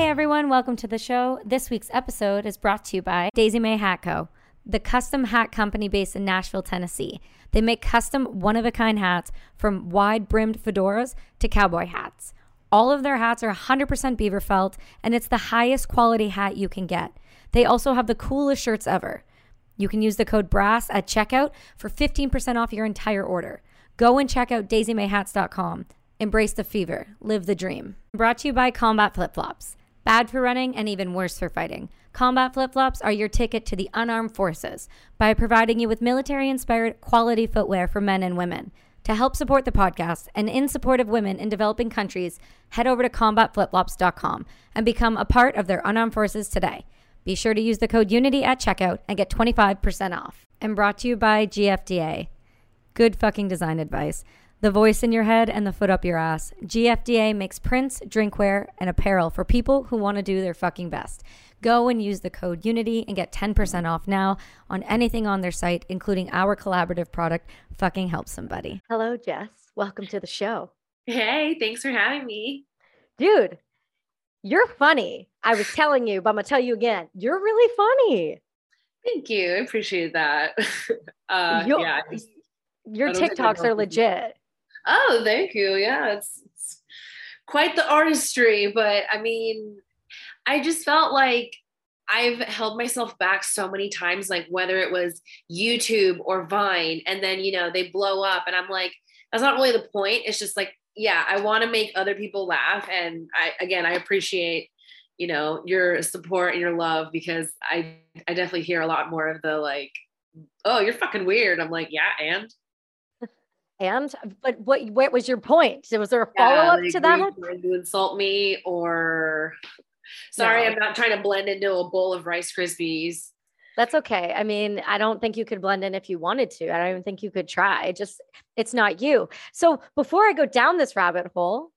Hey everyone, welcome to the show. This week's episode is brought to you by Daisy May Hat Co., the custom hat company based in Nashville, Tennessee. They make custom one of a kind hats from wide brimmed fedoras to cowboy hats. All of their hats are 100% beaver felt, and it's the highest quality hat you can get. They also have the coolest shirts ever. You can use the code BRASS at checkout for 15% off your entire order. Go and check out daisymayhats.com. Embrace the fever, live the dream. Brought to you by Combat Flip Flops. Bad for running and even worse for fighting. Combat flip flops are your ticket to the unarmed forces by providing you with military inspired quality footwear for men and women. To help support the podcast and in support of women in developing countries, head over to combatflipflops.com and become a part of their unarmed forces today. Be sure to use the code UNITY at checkout and get 25% off. And brought to you by GFDA. Good fucking design advice the voice in your head and the foot up your ass. GFDA makes prints, drinkware, and apparel for people who want to do their fucking best. Go and use the code UNITY and get 10% off now on anything on their site, including our collaborative product, Fucking Help Somebody. Hello, Jess. Welcome to the show. Hey, thanks for having me. Dude, you're funny. I was telling you, but I'm going to tell you again. You're really funny. Thank you. I appreciate that. uh, yeah. Your TikToks are legit. Oh, thank you. Yeah, it's, it's quite the artistry, but I mean, I just felt like I've held myself back so many times, like whether it was YouTube or Vine, and then you know they blow up, and I'm like, that's not really the point. It's just like, yeah, I want to make other people laugh, and I again, I appreciate you know your support and your love because I I definitely hear a lot more of the like, oh, you're fucking weird. I'm like, yeah, and and but what what was your point? Was there a follow up yeah, like, to that? Trying to insult me or sorry, no. I'm not trying to blend into a bowl of Rice Krispies. That's okay. I mean, I don't think you could blend in if you wanted to. I don't even think you could try. just it's not you. So before I go down this rabbit hole,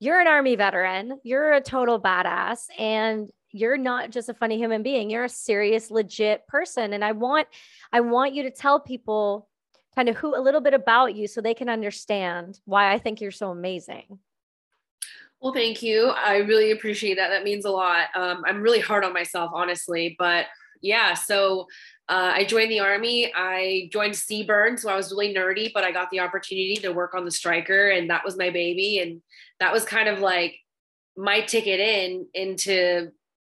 you're an army veteran, you're a total badass, and you're not just a funny human being. You're a serious, legit person. And I want I want you to tell people kind of who a little bit about you so they can understand why I think you're so amazing. Well, thank you. I really appreciate that. That means a lot. Um, I'm really hard on myself, honestly, but yeah. So uh, I joined the army. I joined CBRN, so I was really nerdy, but I got the opportunity to work on the Stryker, and that was my baby, and that was kind of like my ticket in into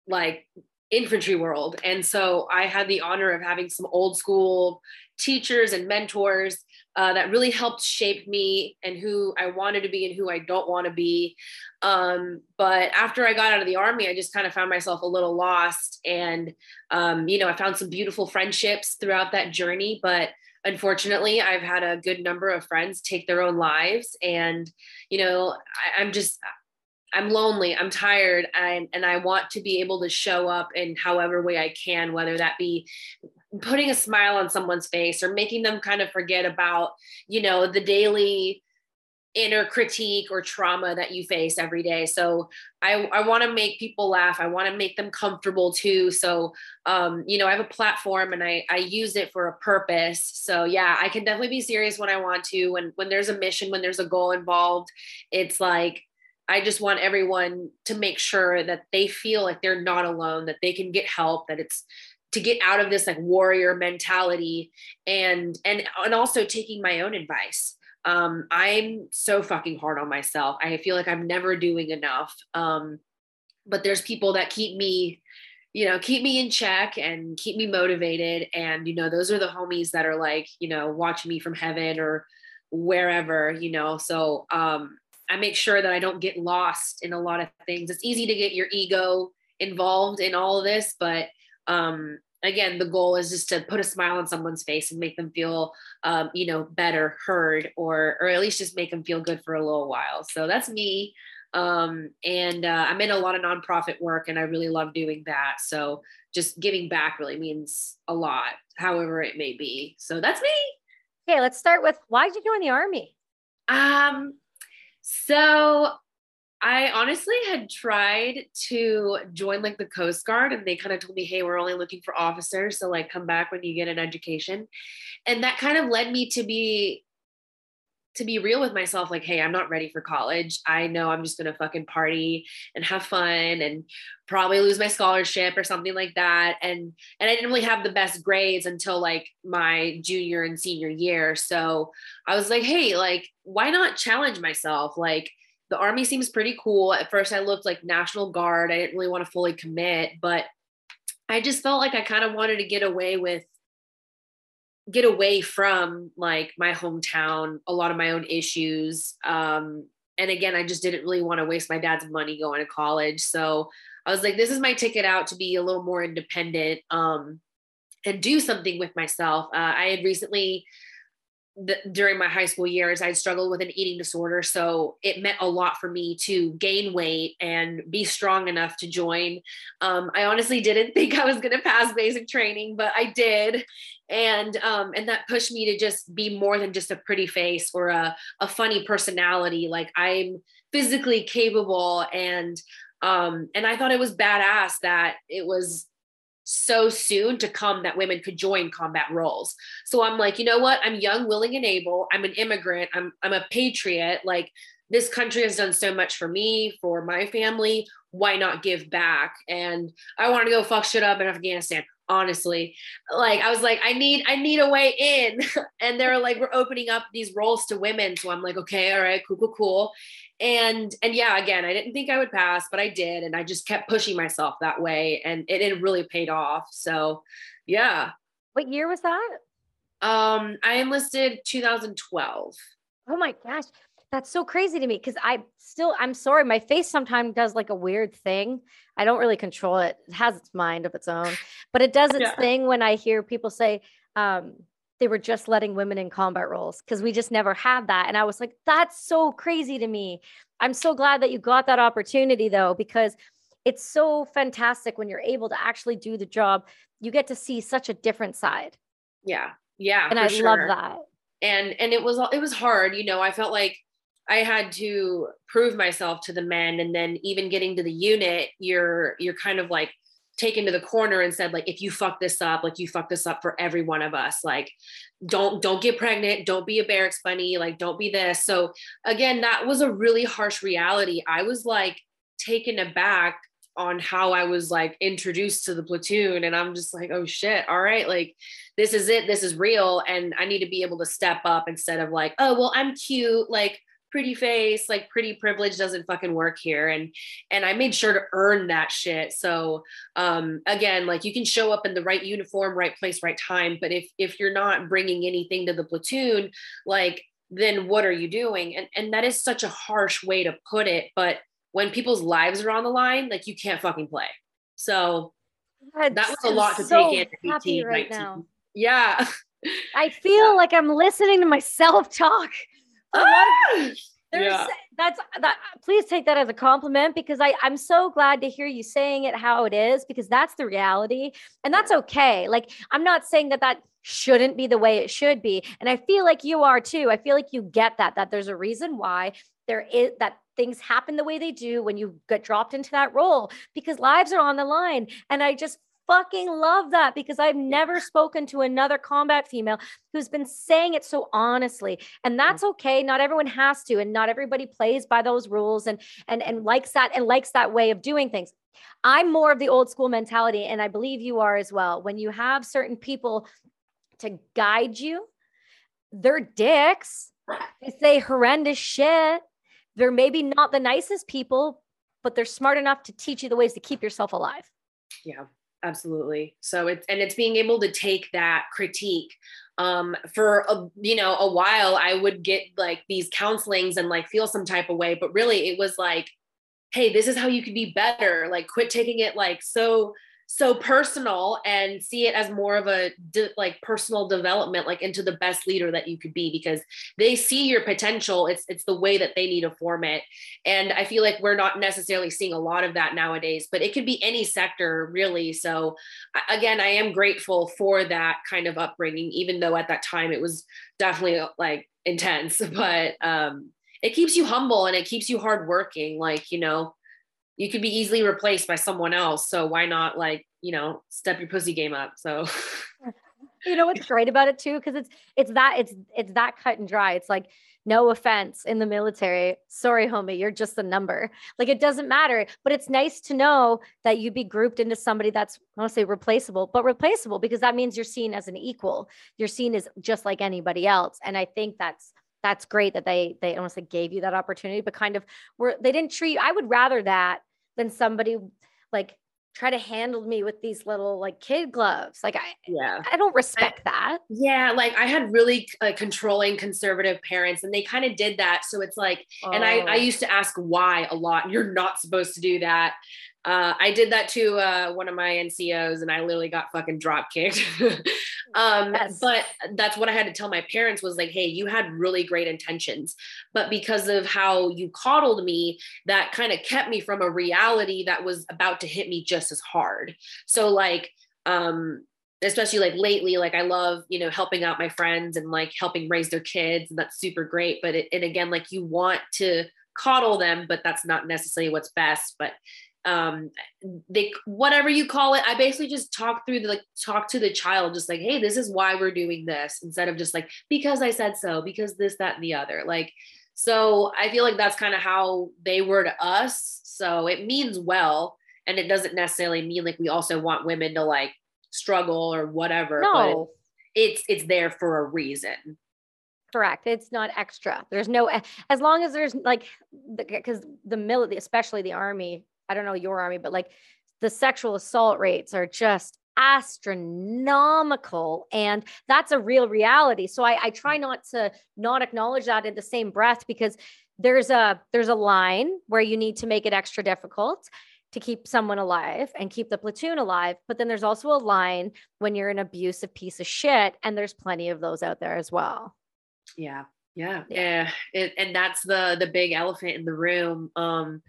like infantry world. And so I had the honor of having some old school teachers and mentors uh, that really helped shape me and who I wanted to be and who I don't want to be. Um, but after I got out of the army, I just kind of found myself a little lost. And, um, you know, I found some beautiful friendships throughout that journey. But unfortunately, I've had a good number of friends take their own lives. And, you know, I, I'm just, I'm lonely, I'm tired, and, and I want to be able to show up in however way I can, whether that be putting a smile on someone's face or making them kind of forget about, you know, the daily inner critique or trauma that you face every day. So I, I want to make people laugh. I want to make them comfortable too. So, um, you know, I have a platform and I, I use it for a purpose. So yeah, I can definitely be serious when I want to. When, when there's a mission, when there's a goal involved, it's like, I just want everyone to make sure that they feel like they're not alone, that they can get help, that it's to get out of this like warrior mentality and and and also taking my own advice. Um i'm so fucking hard on myself. I feel like i'm never doing enough. Um but there's people that keep me you know keep me in check and keep me motivated. And you know those are the homies that are like you know watch me from heaven or wherever you know. So um i make sure that i don't get lost in a lot of things. It's easy to get your ego involved in all of this but um again the goal is just to put a smile on someone's face and make them feel um, you know better heard or or at least just make them feel good for a little while. So that's me. Um, and uh, i'm in a lot of nonprofit work and i really love doing that. So just giving back really means a lot however it may be. So that's me. Okay let's start with why did you join the army? Um so I honestly had tried to join like the Coast Guard and they kind of told me, hey, we're only looking for officers. So like come back when you get an education. And that kind of led me to be to be real with myself, like, hey, I'm not ready for college. I know I'm just gonna fucking party and have fun and probably lose my scholarship or something like that. And and I didn't really have the best grades until like my junior and senior year. So I was like, hey, like, why not challenge myself? Like the army seems pretty cool. At first I looked like National Guard. I didn't really want to fully commit, but I just felt like I kind of wanted to get away with get away from like my hometown, a lot of my own issues. Um, and again, I just didn't really want to waste my dad's money going to college. So I was like, this is my ticket out to be a little more independent um, and do something with myself. Uh, I had recently the, during my high school years, I struggled with an eating disorder. So it meant a lot for me to gain weight and be strong enough to join. Um, I honestly didn't think I was going to pass basic training, but I did. And, um, and that pushed me to just be more than just a pretty face or a, a funny personality. Like I'm physically capable and, um, and I thought it was badass that it was so soon to come that women could join combat roles. So I'm like, you know what? I'm young, willing, and able. I'm an immigrant. I'm I'm a patriot. Like this country has done so much for me, for my family. Why not give back? And I want to go fuck shit up in Afghanistan honestly like i was like i need i need a way in and they're like we're opening up these roles to women so i'm like okay all right cool cool cool and and yeah again i didn't think i would pass but i did and i just kept pushing myself that way and it, it really paid off so yeah what year was that um i enlisted 2012 oh my gosh that's so crazy to me because I still, I'm sorry, my face sometimes does like a weird thing. I don't really control it. It has its mind of its own, but it does its yeah. thing when I hear people say, um, they were just letting women in combat roles because we just never had that. And I was like, that's so crazy to me. I'm so glad that you got that opportunity though, because it's so fantastic when you're able to actually do the job. You get to see such a different side. Yeah. Yeah. And I sure. love that. And and it was it was hard, you know, I felt like I had to prove myself to the men and then even getting to the unit you're you're kind of like taken to the corner and said like if you fuck this up like you fuck this up for every one of us like don't don't get pregnant don't be a barracks bunny like don't be this. So again that was a really harsh reality. I was like taken aback on how i was like introduced to the platoon and i'm just like oh shit all right like this is it this is real and i need to be able to step up instead of like oh well i'm cute like pretty face like pretty privilege doesn't fucking work here. And and i made sure to earn that shit. So um again like you can show up in the right uniform right place right time. But if if you're not bringing anything to the platoon like then what are you doing? And and that is such a harsh way to put it. But when people's lives are on the line like you can't fucking play. So that was a lot to so take in happy right now. Yeah. I feel yeah. like i'm listening to myself talk ah! There's yeah. that's that please take that as a compliment because I I'm so glad to hear you saying it how it is because that's the reality and that's okay. Like I'm not saying that that shouldn't be the way it should be and I feel like you are too. I feel like you get that that there's a reason why there is that things happen the way they do when you get dropped into that role because lives are on the line and I just fucking love that because I've never spoken to another combat female who's been saying it so honestly. And that's okay. Not everyone has to, and not everybody plays by those rules and and and likes that and likes that way of doing things. I'm more of the old school mentality, and I believe you are as well. When you have certain people to guide you, they're dicks. They say horrendous shit. They're maybe not the nicest people, but they're smart enough to teach you the ways to keep yourself alive. Yeah absolutely. So it's and it's being able to take that critique um for a, you know a while i would get like these counselings and like feel some type of way but really it was like hey this is how you could be better. Like quit taking it like so so personal and see it as more of a de- like personal development like into the best leader that you could be because they see your potential. It's it's the way that they need to form it. And i feel like we're not necessarily seeing a lot of that nowadays but it could be any sector really. So again i am grateful for that kind of upbringing even though at that time it was definitely like intense. But um it keeps you humble and it keeps you hardworking like you know you could be easily replaced by someone else. So why not like, you know, step your pussy game up? So you know what's great about it too? Because it's it's that it's it's that cut and dry. It's like no offense in the military. Sorry, homie, you're just a number. Like it doesn't matter. But it's nice to know that you'd be grouped into somebody that's I want to say replaceable, but replaceable because that means you're seen as an equal. You're seen as just like anybody else. And I think that's that's great that they they almost like gave you that opportunity, but kind of were they didn't treat you, I would rather that than somebody like try to handle me with these little like kid gloves. Like I, yeah, I don't respect I, that. Yeah, like I had really uh, controlling conservative parents, and they kind of did that. So it's like, oh. and I, I oh. used to ask why a lot. You're not supposed to do that. Uh, I did that to uh, one of my NCOs and I literally got fucking drop kicked. um, yes. But that's what I had to tell my parents was like, hey, you had really great intentions. But because of how you coddled me, that kind of kept me from a reality that was about to hit me just as hard. So, like, um, especially like lately like i love you know helping out my friends and like helping raise their kids and that's super great but it, and again like you want to coddle them but that's not necessarily what's best but um they whatever you call it i basically just talk through the like talk to the child just like hey this is why we're doing this instead of just like because i said so because this that and the other like so i feel like that's kind of how they were to us so it means well and it doesn't necessarily mean like we also want women to like struggle or whatever no. but it's it's there for a reason correct it's not extra there's no as long as there's like because the, the military especially the army I don't know your army, but like the sexual assault rates are just astronomical and that's a real reality. So I, I try not to not acknowledge that in the same breath because there's a there's a line where you need to make it extra difficult to keep someone alive and keep the platoon alive but then there's also a line when you're an abusive piece of shit and there's plenty of those out there as well. Yeah yeah yeah, yeah. It, and that's the the big elephant in the room. Um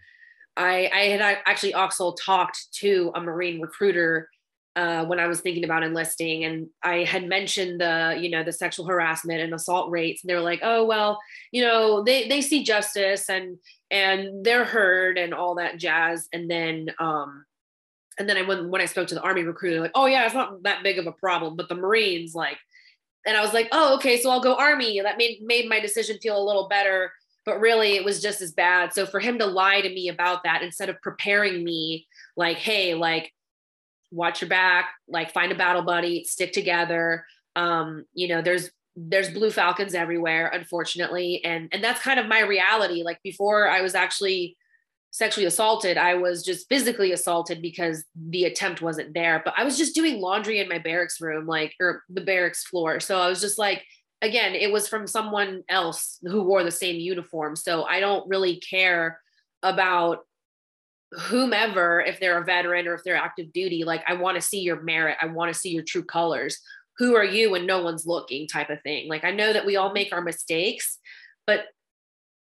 I, I had actually also talked to a Marine recruiter uh, when I was thinking about enlisting, and I had mentioned the, you know, the sexual harassment and assault rates, and they were like, "Oh, well, you know, they they see justice and and they're heard and all that jazz." And then, um, and then I when when I spoke to the Army recruiter, like, "Oh yeah, it's not that big of a problem," but the Marines, like, and I was like, "Oh, okay, so I'll go Army." That made made my decision feel a little better but really it was just as bad. So for him to lie to me about that instead of preparing me like, hey, like watch your back, like find a battle buddy, stick together. Um, you know, there's there's blue falcons everywhere, unfortunately. And and that's kind of my reality. Like before I was actually sexually assaulted, I was just physically assaulted because the attempt wasn't there. But I was just doing laundry in my barracks room, like or the barracks floor. So I was just like, again, it was from someone else who wore the same uniform. So I don't really care about whomever, if they're a veteran or if they're active duty. Like, I want to see your merit. I want to see your true colors. Who are you when no one's looking, type of thing. Like, I know that we all make our mistakes, but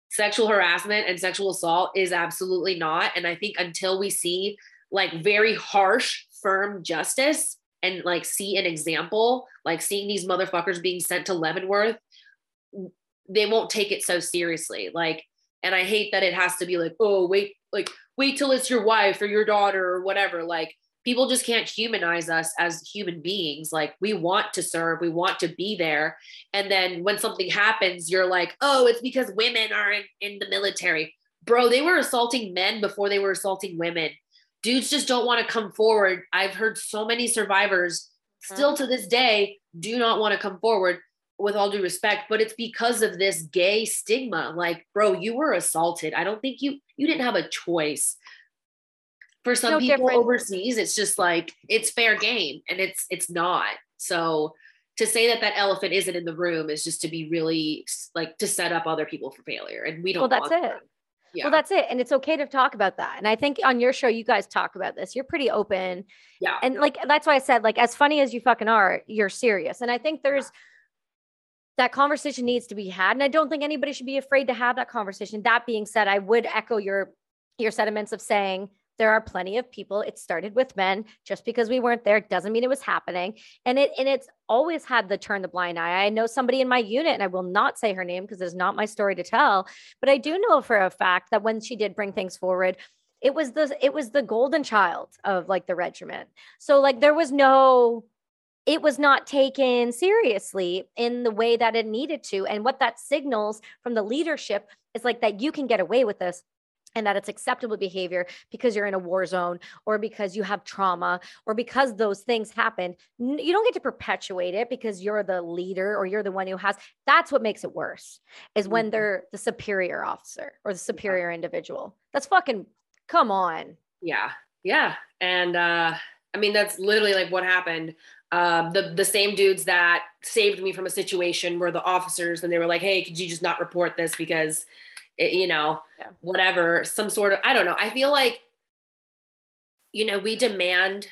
sexual harassment and sexual assault is absolutely not. And I think until we see like very harsh, firm justice, and like see an example, like seeing these motherfuckers being sent to Leavenworth, they won't take it so seriously. Like, and I hate that it has to be like, oh, wait, like, wait till it's your wife or your daughter or whatever. Like, people just can't humanize us as human beings. Like, we want to serve, we want to be there. And then when something happens, you're like, oh, it's because women are in, in the military. Bro, they were assaulting men before they were assaulting women dudes just don't want to come forward. I've heard so many survivors mm-hmm. still to this day do not want to come forward with all due respect, but it's because of this gay stigma. Like, bro, you were assaulted. I don't think you you didn't have a choice. For some no people different. overseas, it's just like it's fair game and it's it's not. So to say that that elephant isn't in the room is just to be really like to set up other people for failure and we don't well that's it. Yeah. Well, that's it. And it's okay to talk about that. And I think on your show, you guys talk about this. You're pretty open. Yeah. And like, that's why I said, like, as funny as you fucking are, you're serious. And I think there's that conversation needs to be had. And I don't think anybody should be afraid to have that conversation. That being said, I would echo your your sentiments of saying there are plenty of people it started with men just because we weren't there doesn't mean it was happening. And it and it's always had the turn the blind eye. I know somebody in my unit and i will not say her name because it's not my story to tell but i do know for a fact that when she did bring things forward it was the it was the golden child of like the regiment. So like there was no it was not taken seriously in the way that it needed to. And what that signals from the leadership is like that you can get away with this and that it's acceptable behavior because you're in a war zone or because you have trauma or because those things happen you don't get to perpetuate it because you're the leader or you're the one who has that's what makes it worse is when mm-hmm. they're the superior officer or the superior individual. That's fucking come on. Yeah. Yeah. And uh i mean that's literally like what happened. Um, the the same dudes that saved me from a situation were the officers, and they were like, "Hey, could you just not report this because it, you know, yeah. whatever, some sort of, I don't know. I feel like, you know, we demand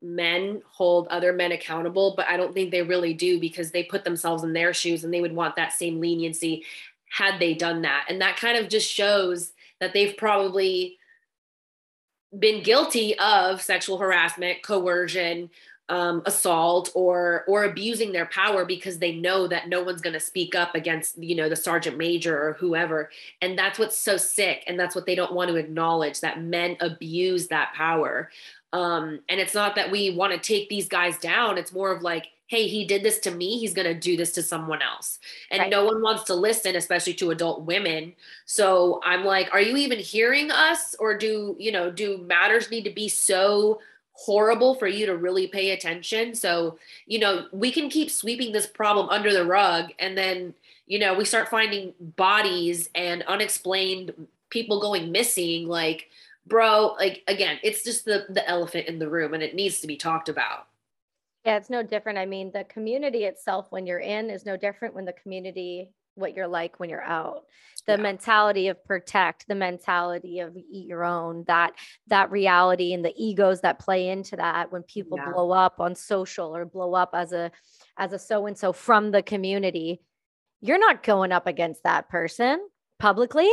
men hold other men accountable, but I don't think they really do because they put themselves in their shoes and they would want that same leniency had they done that. And that kind of just shows that they've probably been guilty of sexual harassment, coercion, um, assault or or abusing their power because they know that no one's going to speak up against you know the sergeant major or whoever. And that's what's so sick and that's what they don't want to acknowledge that men abuse that power. Um, and it's not that we want to take these guys down it's more of like hey he did this to me he's going to do this to someone else. And right. no one wants to listen especially to adult women. So i'm like are you even hearing us? Or do you know do matters need to be so horrible for you to really pay attention. So, you know, we can keep sweeping this problem under the rug and then, you know, we start finding bodies and unexplained people going missing like bro, like again, it's just the the elephant in the room and it needs to be talked about. Yeah, it's no different. I mean, the community itself when you're in is no different when the community what you're like when you're out the yeah. mentality of protect the mentality of eat your own that that reality and the egos that play into that when people yeah. blow up on social or blow up as a as a so and so from the community you're not going up against that person publicly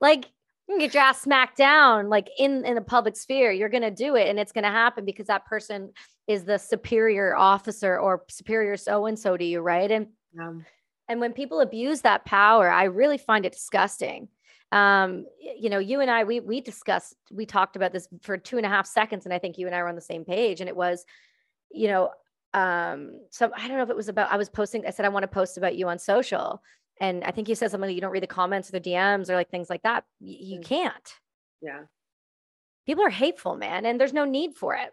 like you can get your ass smacked down like in in a public sphere you're going to do it and it's going to happen because that person is the superior officer or superior so and so to you right and um, and when people abuse that power, I really find it disgusting. Um, you know, you and I, we we discussed, we talked about this for two and a half seconds, and I think you and I were on the same page. And it was, you know, um, so I don't know if it was about. I was posting. I said I want to post about you on social, and I think you said something like you don't read the comments or the DMs or like things like that. Y- you mm. can't. Yeah. People are hateful, man, and there's no need for it.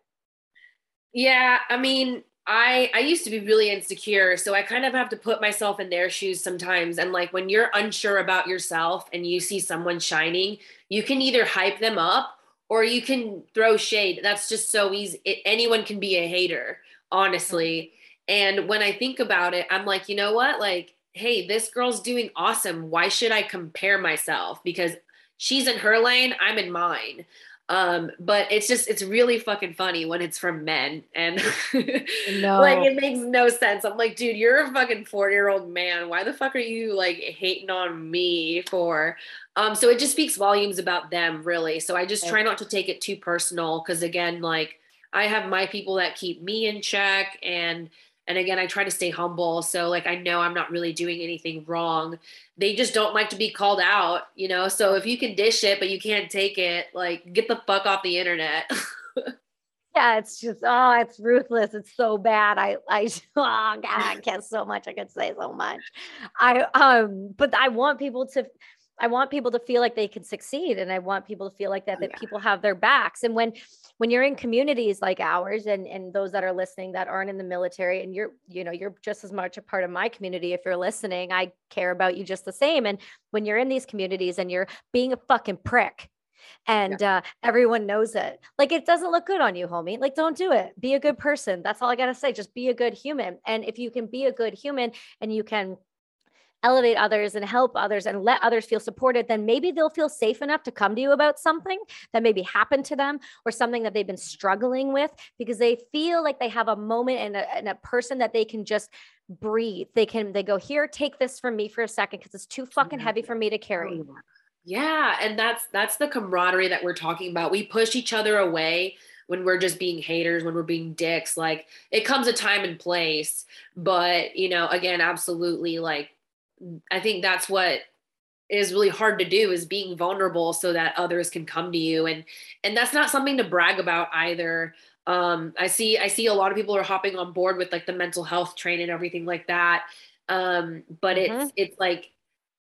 Yeah, I mean, I I used to be really insecure, so I kind of have to put myself in their shoes sometimes. And like when you're unsure about yourself and you see someone shining, you can either hype them up or you can throw shade. That's just so easy. It, anyone can be a hater, honestly. Mm-hmm. And when I think about it, I'm like, you know what? Like, hey, this girl's doing awesome. Why should I compare myself? Because she's in her lane, I'm in mine. Um, but it's just it's really fucking funny when it's from men and no. like it makes no sense. I'm like, dude, you're a fucking 40 year old man. Why the fuck are you like hating on me for? Um, so it just speaks volumes about them, really. So I just try not to take it too personal because again, like I have my people that keep me in check and and again, I try to stay humble. So, like, I know I'm not really doing anything wrong. They just don't like to be called out, you know? So, if you can dish it, but you can't take it, like, get the fuck off the internet. yeah, it's just, oh, it's ruthless. It's so bad. I, I, oh, God, I can't so much. I could say so much. I, um, but I want people to, I want people to feel like they can succeed and I want people to feel like that, that yeah. people have their backs. And when when you're in communities like ours and and those that are listening that aren't in the military and you're you know you're just as much a part of my community if you're listening, I care about you just the same. And when you're in these communities and you're being a fucking prick and yeah. uh, everyone knows it. Like it doesn't look good on you, homie. Like don't do it. Be a good person. That's all I gotta say. Just be a good human. And if you can be a good human and you can elevate others and help others and let others feel supported, then maybe they'll feel safe enough to come to you about something that maybe happened to them or something that they've been struggling with because they feel like they have a moment and a, and a person that they can just breathe. They can, they go, here, take this from me for a second because it's too fucking heavy for me to carry. Yeah. And that's, that's the camaraderie that we're talking about. We push each other away when we're just being haters, when we're being dicks. Like it comes a time and place. But, you know, again, absolutely like I think that's what is really hard to do is being vulnerable so that others can come to you. And and that's not something to brag about either. Um, I see I see a lot of people are hopping on board with like the mental health train and everything like that. Um, but mm-hmm. it's it's like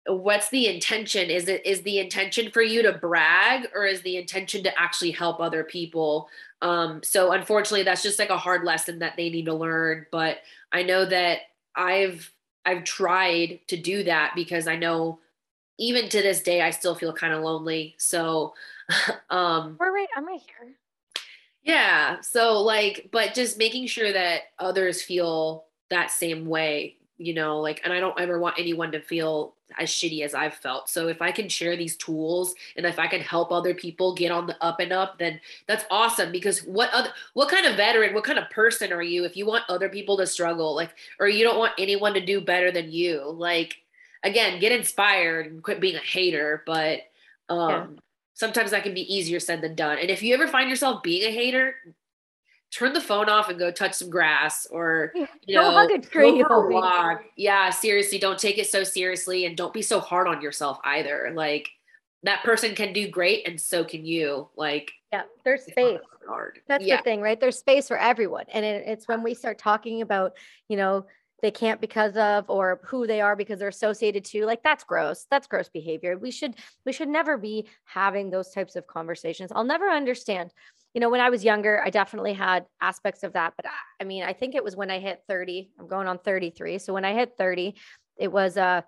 what's the intention? Is it is the intention for you to brag or is the intention to actually help other people? Um so unfortunately that's just like a hard lesson that they need to learn. But i know that i've i've tried to do that because i know even to this day i still feel kind of lonely. So um we're right i'm right here. Yeah so like but just making sure that others feel that same way you know like and i don't ever want anyone to feel as shitty as i've felt. So if i can share these tools and if i can help other people get on the up and up then that's awesome because what other what kind of veteran what kind of person are you if you want other people to struggle like or you don't want anyone to do better than you? Like again get inspired and quit being a hater but um yeah. sometimes that can be easier said than done. And if you ever find yourself being a hater turn the phone off and go touch some grass or you know hug a tree go walk. yeah seriously don't take it so seriously and don't be so hard on yourself either. Like that person can do great and so can you. Like yeah there's space. that's yeah. the thing right? There's space for everyone. And it, it's when we start talking about you know they can't because of or who they are because they're associated to like that's gross. That's gross behavior. We should we should never be having those types of conversations. I'll never understand you know, when I was younger, I definitely had aspects of that. But I, I mean, I think it was when I hit 30, I'm going on 33. So when I hit 30, it was a,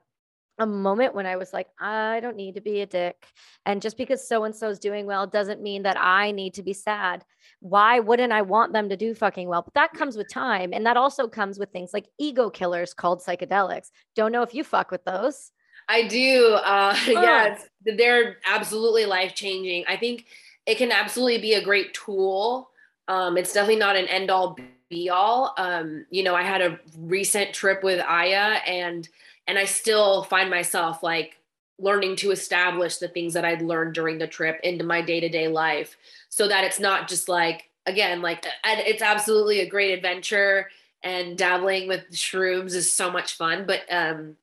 a moment when I was like, I don't need to be a dick. And just because so and so is doing well doesn't mean that I need to be sad. Why wouldn't I want them to do fucking well? But that comes with time. And that also comes with things like ego killers called psychedelics. Don't know if you fuck with those. I do. Uh, oh. Yeah, they're absolutely life changing. I think it can absolutely be a great tool. Um, it's definitely not an end all be all. Um, you know, I had a recent trip with Aya and and I still find myself like learning to establish the things that I'd learned during the trip into my day-to-day life so that it's not just like again like it's absolutely a great adventure and dabbling with shrooms is so much fun but um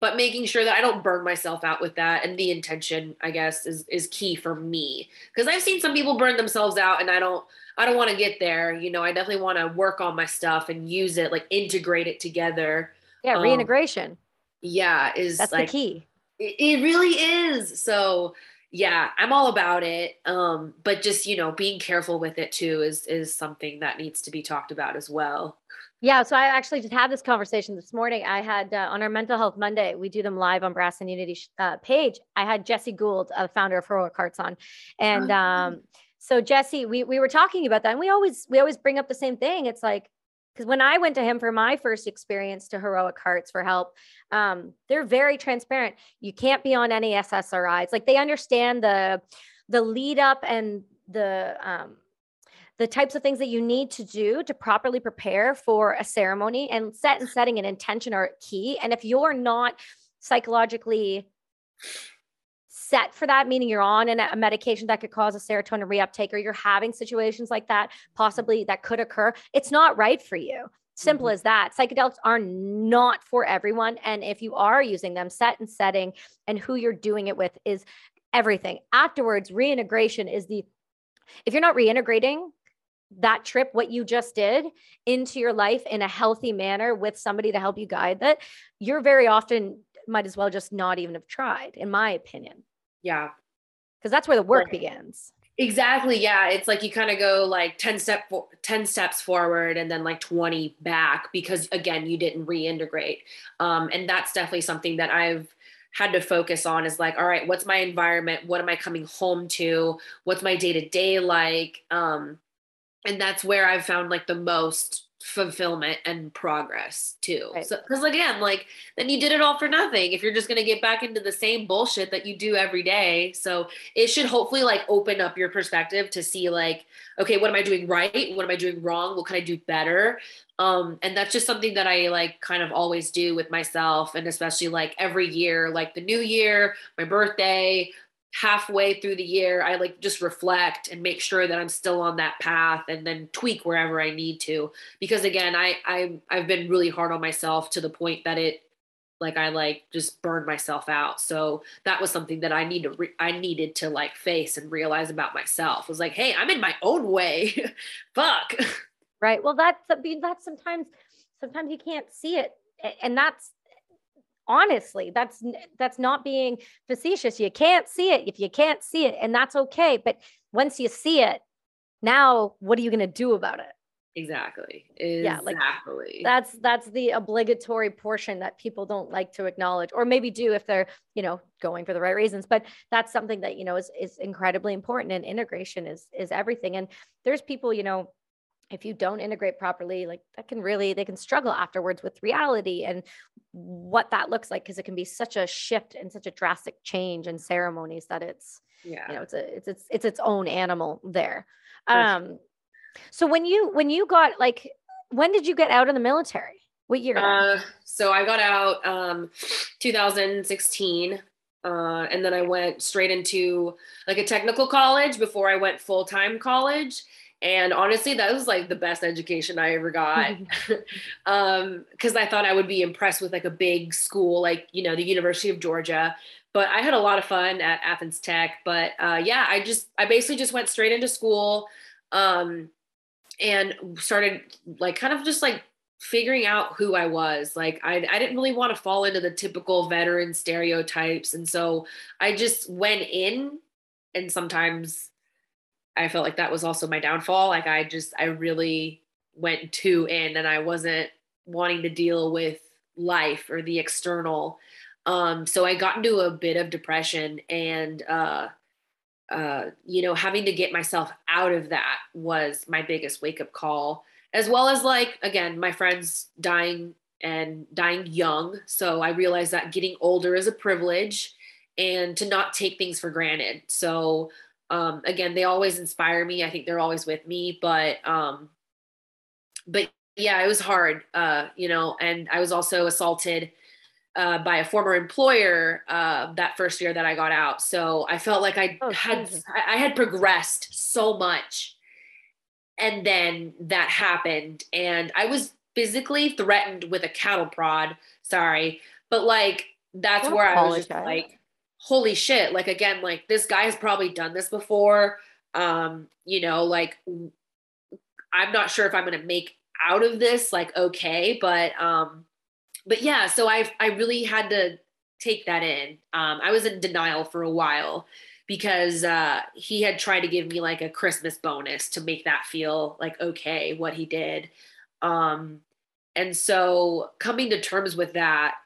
but making sure that I don't burn myself out with that and the intention I guess is is key for me. Because I've seen some people burn themselves out and I don't I don't want to get there you know I definitely want to work on my stuff and use it like integrate it together. Yeah um, reintegration. yeah is that's like, the key. it, it really is. So yeah i'm all about it um but just you know being careful with it too is is something that needs to be talked about as well yeah, so I actually just had this conversation this morning. I had uh, on our Mental Health Monday, we do them live on Brass and Unity uh, page. I had Jesse Gould, uh, founder of Heroic Hearts, on, and oh, um, so Jesse, we we were talking about that, and we always we always bring up the same thing. It's like because when I went to him for my first experience to Heroic Hearts for help, um, they're very transparent. You can't be on any SSRIs. Like they understand the the lead up and the um, the types of things that you need to do to properly prepare for a ceremony and set and setting an intention are key. And if you're not psychologically set for that, meaning you're on a medication that could cause a serotonin reuptake, or you're having situations like that, possibly that could occur, it's not right for you. Simple mm-hmm. as that. Psychedelics are not for everyone. And if you are using them, set and setting and who you're doing it with is everything. Afterwards, reintegration is the, if you're not reintegrating, that trip, what you just did, into your life in a healthy manner with somebody to help you guide that, you're very often might as well just not even have tried, in my opinion. Yeah. Because that's where the work right. begins. Exactly. Yeah. It's like you kind of go like 10 step 10 steps forward and then like 20 back because again, you didn't reintegrate. Um, and that's definitely something that I've had to focus on is like, all right, what's my environment? What am I coming home to? What's my day to day like? Um, and that's where I've found like the most fulfillment and progress too. Right. So because again, like then you did it all for nothing if you're just gonna get back into the same bullshit that you do every day. So it should hopefully like open up your perspective to see like, okay, what am I doing right? What am I doing wrong? What can I do better? Um, and that's just something that I like kind of always do with myself and especially like every year, like the new year, my birthday, halfway through the year i like just reflect and make sure that i'm still on that path and then tweak wherever i need to because again i i i've been really hard on myself to the point that it like I like just burned myself out. So that was something that I need to re- I needed to like face and realize about myself. Was like, hey, I'm in my own way. Fuck. Right. Well, that's I mean, that's sometimes sometimes you can't see it, and that's honestly that's that's not being facetious. You can't see it if you can't see it, and that's okay. But once you see it, now what are you going to do about it? Exactly. Exactly. Yeah, like that's that's the obligatory portion that people don't like to acknowledge, or maybe do if they're, you know, going for the right reasons. But that's something that, you know, is is incredibly important. And integration is is everything. And there's people, you know, if you don't integrate properly, like that can really they can struggle afterwards with reality and what that looks like because it can be such a shift and such a drastic change in ceremonies that it's yeah, you know, it's a it's it's it's its own animal there. Um so when you when you got like when did you get out of the military? What year? Uh, so I got out um 2016. Uh, and then I went straight into like a technical college before I went full time college. And honestly, that was like the best education I ever got. um, cause I thought I would be impressed with like a big school, like, you know, the University of Georgia. But I had a lot of fun at Athens Tech. But uh, yeah, I just, I basically just went straight into school um, and started like kind of just like figuring out who I was. Like I, I didn't really want to fall into the typical veteran stereotypes. And so I just went in and sometimes I felt like that was also my downfall. Like I just, I really went too in and I wasn't wanting to deal with life or the external. Um, so I got into a bit of depression and, uh, uh, you know, having to get myself out of that was my biggest wake up call, as well as like, again, my friends dying and dying young. So I realized that getting older is a privilege and to not take things for granted. So, um, again, they always inspire me. I think they're always with me, but, um, but yeah, it was hard, uh, you know, and I was also assaulted uh, by a former employer uh, that first year that I got out. So I felt like I oh, had. I had progressed so much, and then that happened, and I was physically threatened with a cattle prod. Sorry, but like that's where I was just like, holy shit! Like again, like this guy has probably done this before. Um, you know, like I'm not sure if I'm gonna make out of this like okay, but um but yeah, so I I really had to take that in. Um, I was in denial for a while because uh, he had tried to give me like a Christmas bonus to make that feel like okay what he did. Um, and so coming to terms with that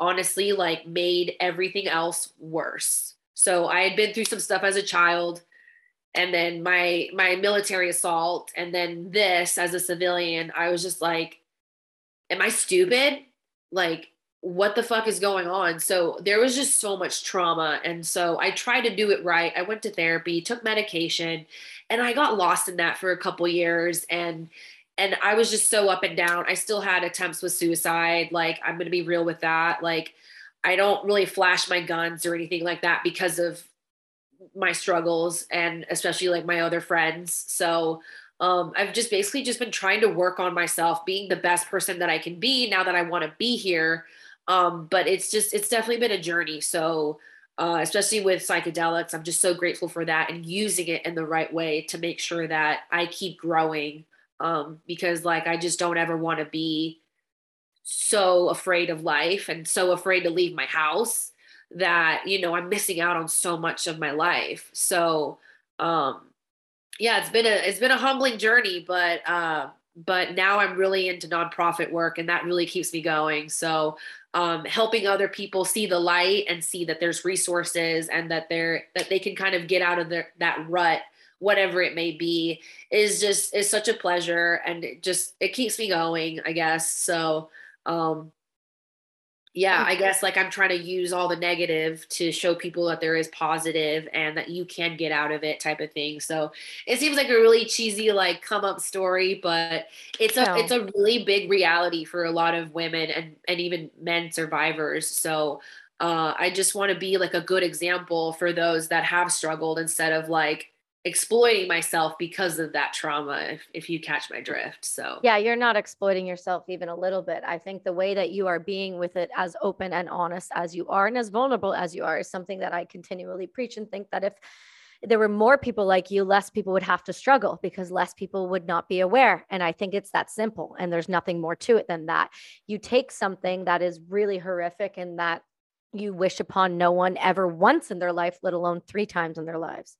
honestly like made everything else worse. So I had been through some stuff as a child and then my my military assault and then this as a civilian I was just like am I stupid? like what the fuck is going on so there was just so much trauma and so i tried to do it right i went to therapy took medication and i got lost in that for a couple years and and i was just so up and down i still had attempts with suicide like i'm going to be real with that like i don't really flash my guns or anything like that because of my struggles and especially like my other friends so um, I've just basically just been trying to work on myself, being the best person that I can be now that I want to be here. Um, but it's just, it's definitely been a journey. So, uh, especially with psychedelics, I'm just so grateful for that and using it in the right way to make sure that I keep growing. Um, because like, I just don't ever want to be so afraid of life and so afraid to leave my house that, you know, I'm missing out on so much of my life. So, um, yeah, it's been a it's been a humbling journey, but uh, but now I'm really into nonprofit work, and that really keeps me going. So um, helping other people see the light and see that there's resources and that they're that they can kind of get out of their, that rut whatever it may be is just is such a pleasure and it just it keeps me going i guess. So um yeah i guess like i'm trying to use all the negative to show people that there is positive and that you can get out of it type of thing. So it seems like a really cheesy like come up story but it's a no. it's a really big reality for a lot of women and and even men survivors. So uh, i just want to be like a good example for those that have struggled instead of like exploiting myself because of that trauma if, if you catch my drift so. Yeah you're not exploiting yourself even a little bit. I think the way that you are being with it as open and honest as you are and as vulnerable as you are is something that i continually preach and think that if there were more people like you less people would have to struggle because less people would not be aware. And i think it's that simple and there's nothing more to it than that. You take something that is really horrific and that you wish upon no one ever once in their life let alone three times in their lives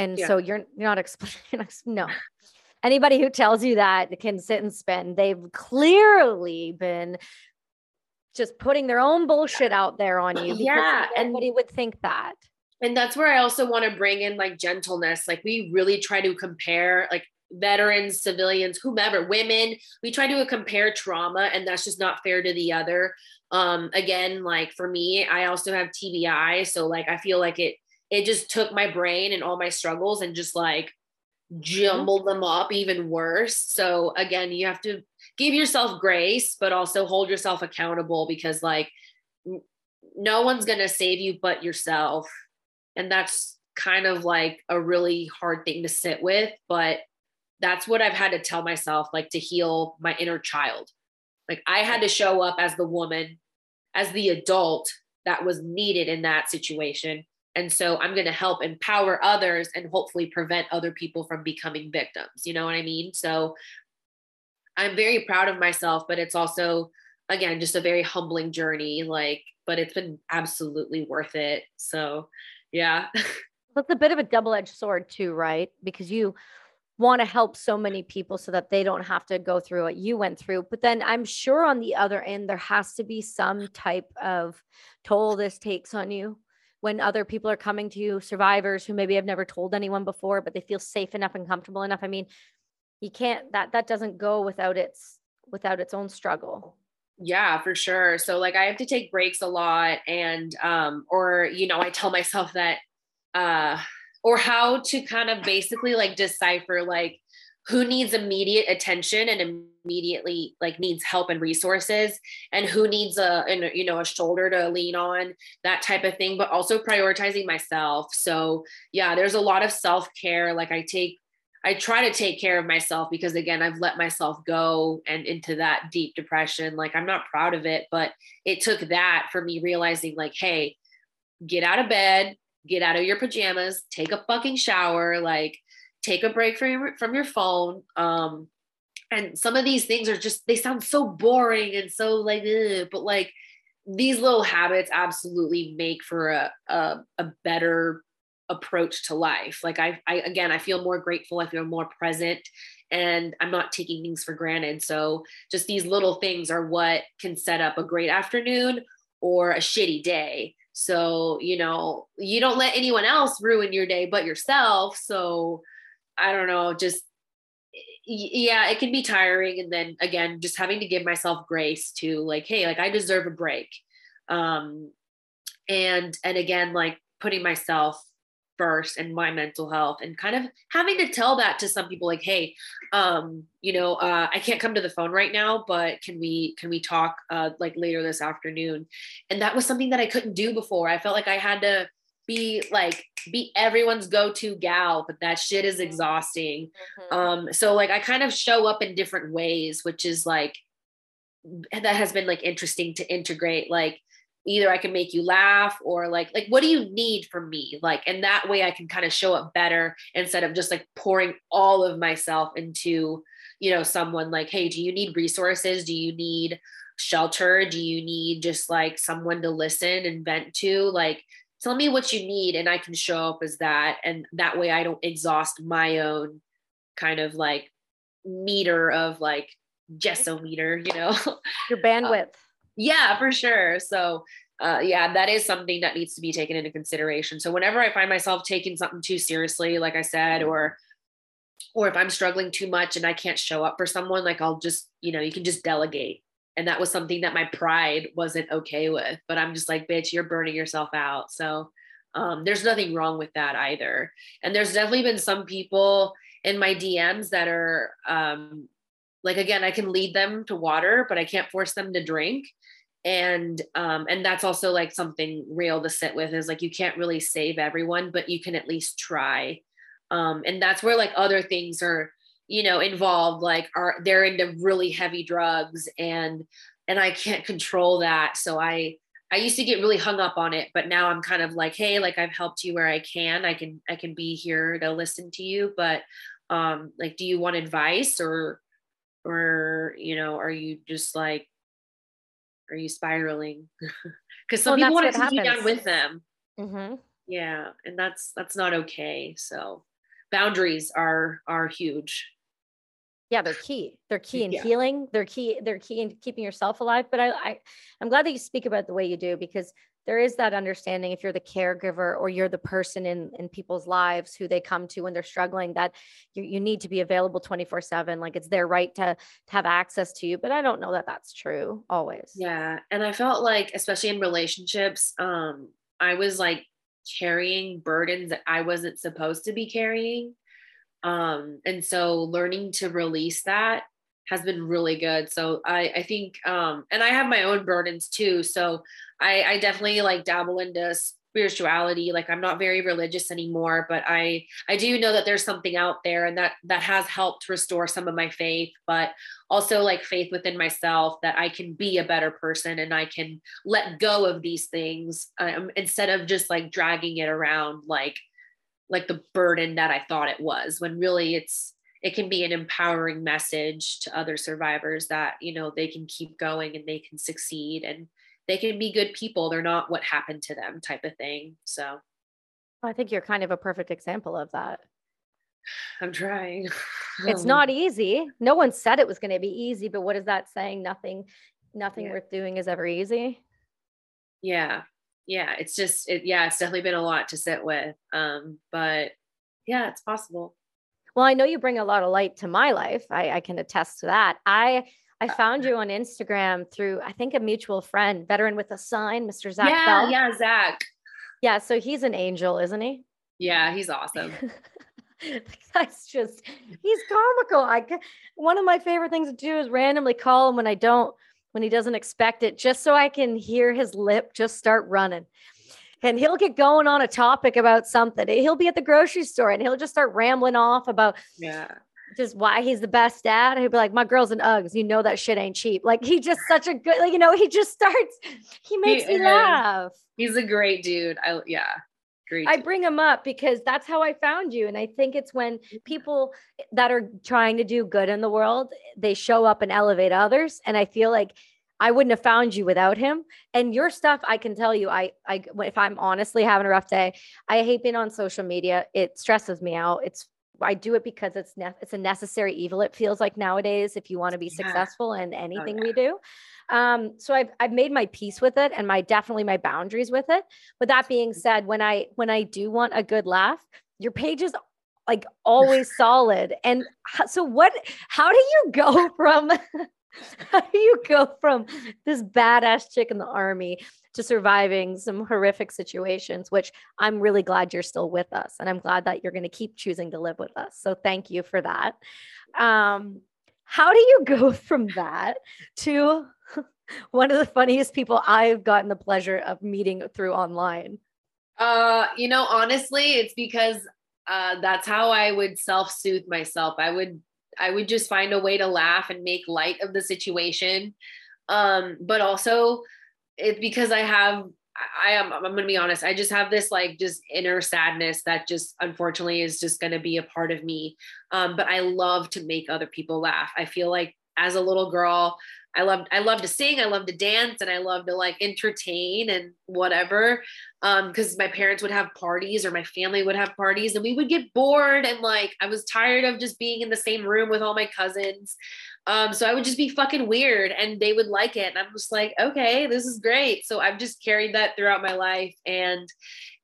and yeah. so you're, you're not explaining, no. Anybody who tells you that can sit and spin. They've clearly been just putting their own bullshit out there on you. Yeah. Anybody would think that. And that's where I also want to bring in like gentleness. Like we really try to compare like veterans, civilians, whomever, women, we try to compare trauma and that's just not fair to the other. Um, again, like for me, I also have TBI. So like I feel like it it just took my brain and all my struggles and just like mm-hmm. jumbled them up even worse. So again, you have to give yourself grace, but also hold yourself accountable because like no one's going to save you but yourself. And that's kind of like a really hard thing to sit with, but that's what I've had to tell myself like to heal my inner child. Like I had to show up as the woman, as the adult that was needed in that situation and so I'm going to help empower others and hopefully prevent other people from becoming victims. You know what I mean? So I'm very proud of myself, but it's also, again, just a very humbling journey. Like, but it's been absolutely worth it. So, yeah. It's a bit of a double edged sword, too, right? Because you want to help so many people so that they don't have to go through what you went through. But then I'm sure on the other end, there has to be some type of toll this takes on you when other people are coming to you, survivors who maybe have never told anyone before, but they feel safe enough and comfortable enough. I mean, you can't that that doesn't go without its without its own struggle. Yeah, for sure. So like I have to take breaks a lot and um or you know, I tell myself that uh or how to kind of basically like decipher like who needs immediate attention and immediately like needs help and resources and who needs a, you know a shoulder to lean on that type of thing but also prioritizing myself. So yeah there's a lot of self-care. Like i take i try to take care of myself because again i've let myself go and into that deep depression. Like i'm not proud of it but it took that for me realizing like hey get out of bed get out of your pajamas take a fucking shower like take a break from your, from your phone um and some of these things are just they sound so boring and so like ugh, but like these little habits absolutely make for a, a, a better approach to life. Like I, I again i feel more grateful i feel more present and i'm not taking things for granted. So just these little things are what can set up a great afternoon or a shitty day. So you know you don't let anyone else ruin your day but yourself. So i don't know just yeah, it can be tiring. And then again, just having to give myself grace to like, hey, like I deserve a break. Um, and and again, like putting myself first and my mental health and kind of having to tell that to some people like hey um you know uh, i can't come to the phone right now but can we can we talk uh like later this afternoon and that was something that i couldn't do before i felt like i had to be like be everyone's go-to gal but that shit is exhausting. Mm-hmm. um so like i kind of show up in different ways which is like that has been like interesting to integrate like either i can make you laugh or like like what do you need from me? Like and that way i can kind of show up better instead of just like pouring all of myself into you know someone like hey do you need resources? Do you need shelter? Do you need just like someone to listen and vent to? Like tell me what you need and I can show up as that. And that way I don't exhaust my own kind of like meter of like gesso meter, you know, your bandwidth. Uh, yeah, for sure. So, uh, yeah, that is something that needs to be taken into consideration. So whenever I find myself taking something too seriously, like I said, or or if I'm struggling too much and I can't show up for someone, like I'll just, you know, you can just delegate and that was something that my pride wasn't okay with but i'm just like bitch you're burning yourself out. So um, there's nothing wrong with that either. And there's definitely been some people in my dms that are um, like again i can lead them to water but i can't force them to drink. And um and that's also like something real to sit with is like you can't really save everyone but you can at least try. Um and that's where like other things are you know involved like are they're into really heavy drugs and and i can't control that. So i i used to get really hung up on it but now i'm kind of like hey like i've helped you where i can. I can i can be here to listen to you. But um like do you want advice or or you know are you just like are you spiraling? Because some well, people want to take you down with them. Mm-hmm. yeah and that's that's not okay. So boundaries are are huge yeah they're key. They're key in yeah. healing. They're key they're key in keeping yourself alive. But I, I i'm glad that you speak about the way you do because there is that understanding if you're the caregiver or you're the person in in people's lives who they come to when they're struggling that you, you need to be available 24 7 like it's their right to, to have access to you. But i don't know that that's true always. Yeah and i felt like especially in relationships um i was like carrying burdens that i wasn't supposed to be carrying um and so learning to release that has been really good. So i i think um and i have my own burdens too. So I, I definitely like dabble into spirituality. Like i'm not very religious anymore but i i do know that there's something out there and that that has helped restore some of my faith but also like faith within myself that i can be a better person and i can let go of these things um, instead of just like dragging it around like like the burden that i thought it was when really it's it can be an empowering message to other survivors that you know they can keep going and they can succeed and they can be good people. They're not what happened to them type of thing. So I think you're kind of a perfect example of that. I'm trying. it's not easy. No one said it was going to be easy, but what is that saying? Nothing, nothing yeah. worth doing is ever easy. Yeah. Yeah. It's just, it, yeah, it's definitely been a lot to sit with. Um, but yeah, it's possible. Well, I know you bring a lot of light to my life. I, I can attest to that. I I uh, found you on Instagram through, I think, a mutual friend, veteran with a sign, Mr. Zach. Yeah, Bell. yeah, Zach. Yeah, so he's an angel, isn't he? Yeah, he's awesome. That's just he's comical. I one of my favorite things to do is randomly call him when I don't when he doesn't expect it, just so I can hear his lip just start running. And he'll get going on a topic about something. He'll be at the grocery store and he'll just start rambling off about yeah just why he's the best dad. He'd be like, My girl's in Uggs. You know that shit ain't cheap. Like he just such a good, like, you know, he just starts, he makes he me laugh. He's a great dude. I yeah. Great I bring him up because that's how I found you. And I think it's when people that are trying to do good in the world, they show up and elevate others. And I feel like I wouldn't have found you without him. And your stuff, I can tell you, I, I, if I'm honestly having a rough day, I hate being on social media. It stresses me out. It's I do it because it's ne- it's a necessary evil. It feels like nowadays if you want to be yeah. successful in oh, anything oh, yeah. we do. Um, so I've I've made my peace with it and my definitely my boundaries with it. But that being said, when I when I do want a good laugh, your page is like always solid. And so what? How do you go from? how do you go from this badass chick in the army to surviving some horrific situations, which I'm really glad you're still with us. And I'm glad that you're going to keep choosing to live with us. So thank you for that. Um, how do you go from that to one of the funniest people I've gotten the pleasure of meeting through online? Uh, you know, honestly, it's because uh, that's how I would self-soothe myself. I would I would just find a way to laugh and make light of the situation. Um, but also it's because I have I am I'm gonna be honest, I just have this like just inner sadness that just unfortunately is just gonna be a part of me. Um, but I love to make other people laugh. I feel like as a little girl, I love I love to sing, I love to dance, and I love to like entertain and whatever. Um, because my parents would have parties or my family would have parties, and we would get bored and like I was tired of just being in the same room with all my cousins. Um, so I would just be fucking weird and they would like it. And I'm just like, okay, this is great. So I've just carried that throughout my life. And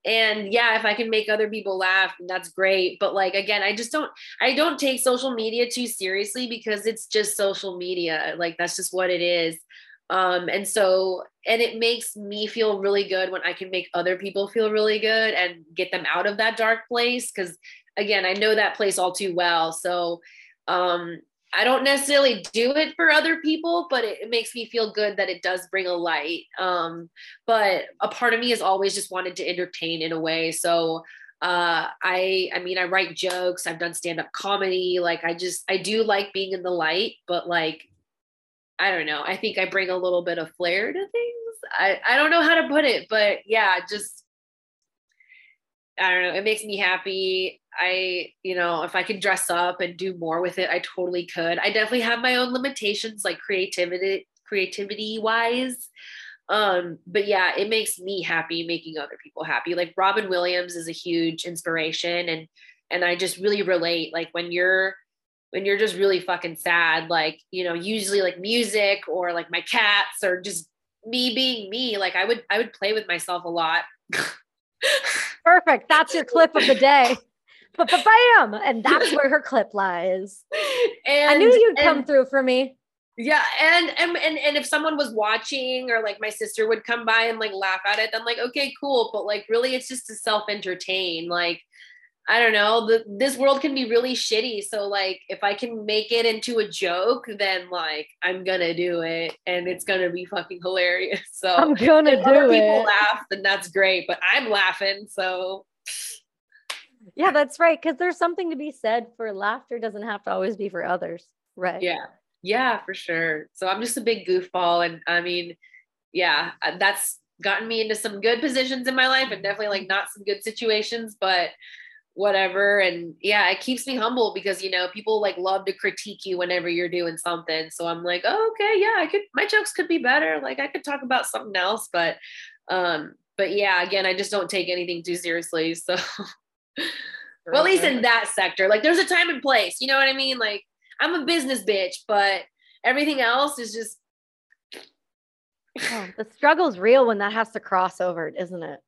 and yeah, if I can make other people laugh, that's great. But like again, I just don't I don't take social media too seriously because it's just social media. Like that's just what it is. Um, and so and it makes me feel really good when I can make other people feel really good and get them out of that dark place. Cause again, I know that place all too well. So um I don't necessarily do it for other people, but it, it, makes me feel good that it does bring a light. Um, but a part of me has always just wanted to entertain in a way. So uh, I I mean I write jokes, I've done stand-up comedy, like I just I do like being in the light, but like I don't know. I think I bring a little bit of flair to things. I, I don't know how to put it, but yeah, just I don't know. It makes me happy. I, you know, if I could dress up and do more with it, I totally could. I definitely have my own limitations, like creativity, creativity wise. Um, but yeah, it makes me happy making other people happy. Like Robin Williams is a huge inspiration, and and I just really relate. Like when you're when you're just really fucking sad, like you know, usually like music or like my cats or just me being me. Like I would I would play with myself a lot. Perfect. That's your clip of the day. But bam, and that's where her clip lies. And, I knew you'd come through for me. Yeah, and, and and and if someone was watching or like my sister would come by and like laugh at it, then like okay, cool. But like really, it's just to self entertain. Like I don't know, the, this world can be really shitty. So like if I can make it into a joke, then like I'm gonna do it and it's gonna be fucking hilarious. So I'm gonna do people it. People laugh, then that's great. But I'm laughing, so yeah, that's right. Cause there's something to be said for laughter doesn't have to always be for others. Right. Yeah. Yeah, for sure. So I'm just a big goofball. And I mean, yeah, uh, that's gotten me into some good positions in my life and definitely like not some good situations, but whatever and yeah it keeps me humble because you know people like love to critique you whenever you're doing something so i'm like oh, okay yeah i could my jokes could be better like i could talk about something else but um but yeah again i just don't take anything too seriously so. Well at least in that sector like there's a time and place you know what i mean? Like i'm a business bitch but everything else is just oh, the struggle's real when that has to cross over isn't it?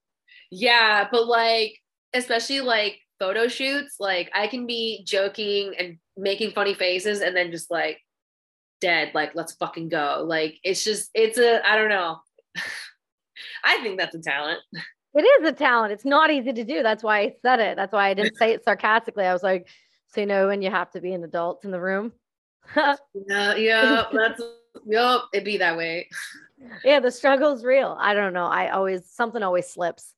Yeah but like especially like photo shoots, like I can be joking and making funny faces and then just like dead, like let's fucking go. Like it's just it's a I don't know. I think that's a talent. It is a talent. It's not easy to do. That's why I said it. That's why I didn't say it sarcastically. I was like, so you know when you have to be an adult in the room. yeah, yeah, that's yep, it'd be that way. Yeah, the struggle's real. I don't know. I always something always slips.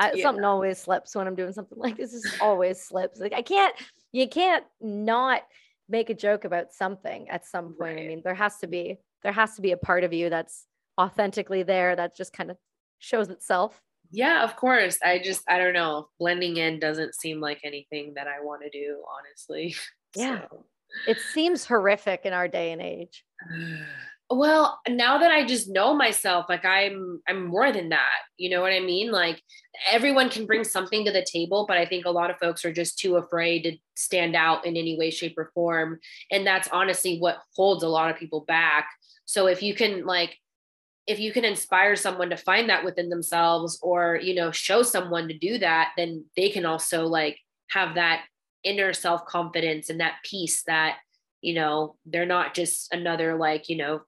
I, yeah. something always slips when I'm doing something like this. Is always slips. Like I can't, you can't not make a joke about something at some point. Right. I mean, there has to be, there has to be a part of you that's authentically there that just kind of shows itself. Yeah, of course. I just, I don't know. Blending in doesn't seem like anything that I want to do, honestly. Yeah. So. It seems horrific in our day and age. well now that i just know myself like i'm i'm more than that you know what i mean? Like everyone can bring something to the table but i think a lot of folks are just too afraid to stand out in any way shape or form and that's honestly what holds a lot of people back. So if you can like if you can inspire someone to find that within themselves or you know show someone to do that then they can also like have that inner self confidence and that peace that you know they're not just another like you know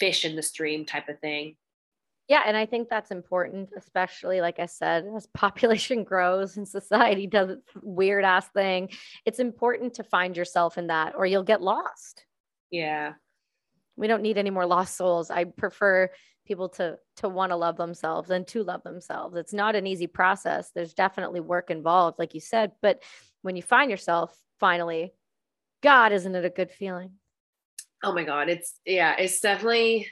fish in the stream type of thing. Yeah, and I think that's important, especially like I said, as population grows and society does its weird ass thing. It's important to find yourself in that, or you'll get lost. Yeah, we don't need any more lost souls. I prefer people to to want to love themselves and to love themselves. It's not an easy process. There's definitely work involved, like you said. But when you find yourself finally, God, isn't it a good feeling? Oh my god it's yeah it's definitely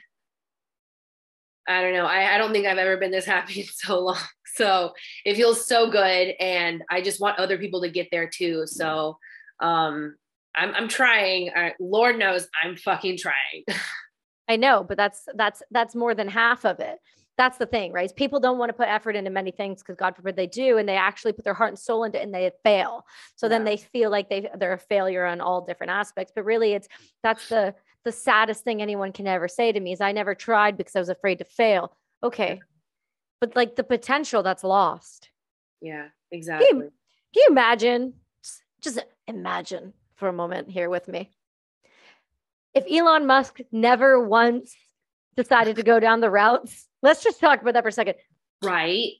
i don't know I, I don't think i've ever been this happy in so long. So it feels so good and i just want other people to get there too. So um i'm, I'm trying uh, lord knows i'm fucking trying. I know but that's that's that's more than half of it that's the thing, right? People don't want to put effort into many things because God forbid they do, and they actually put their heart and soul into it and they fail. So yeah. then they feel like they they're a failure on all different aspects. But really, it's that's the the saddest thing anyone can ever say to me is I never tried because I was afraid to fail. Okay, but like the potential that's lost. Yeah, exactly. Can you, can you imagine? Just imagine for a moment here with me. If Elon Musk never once decided to go down the routes Let's just talk about that for a second. Right.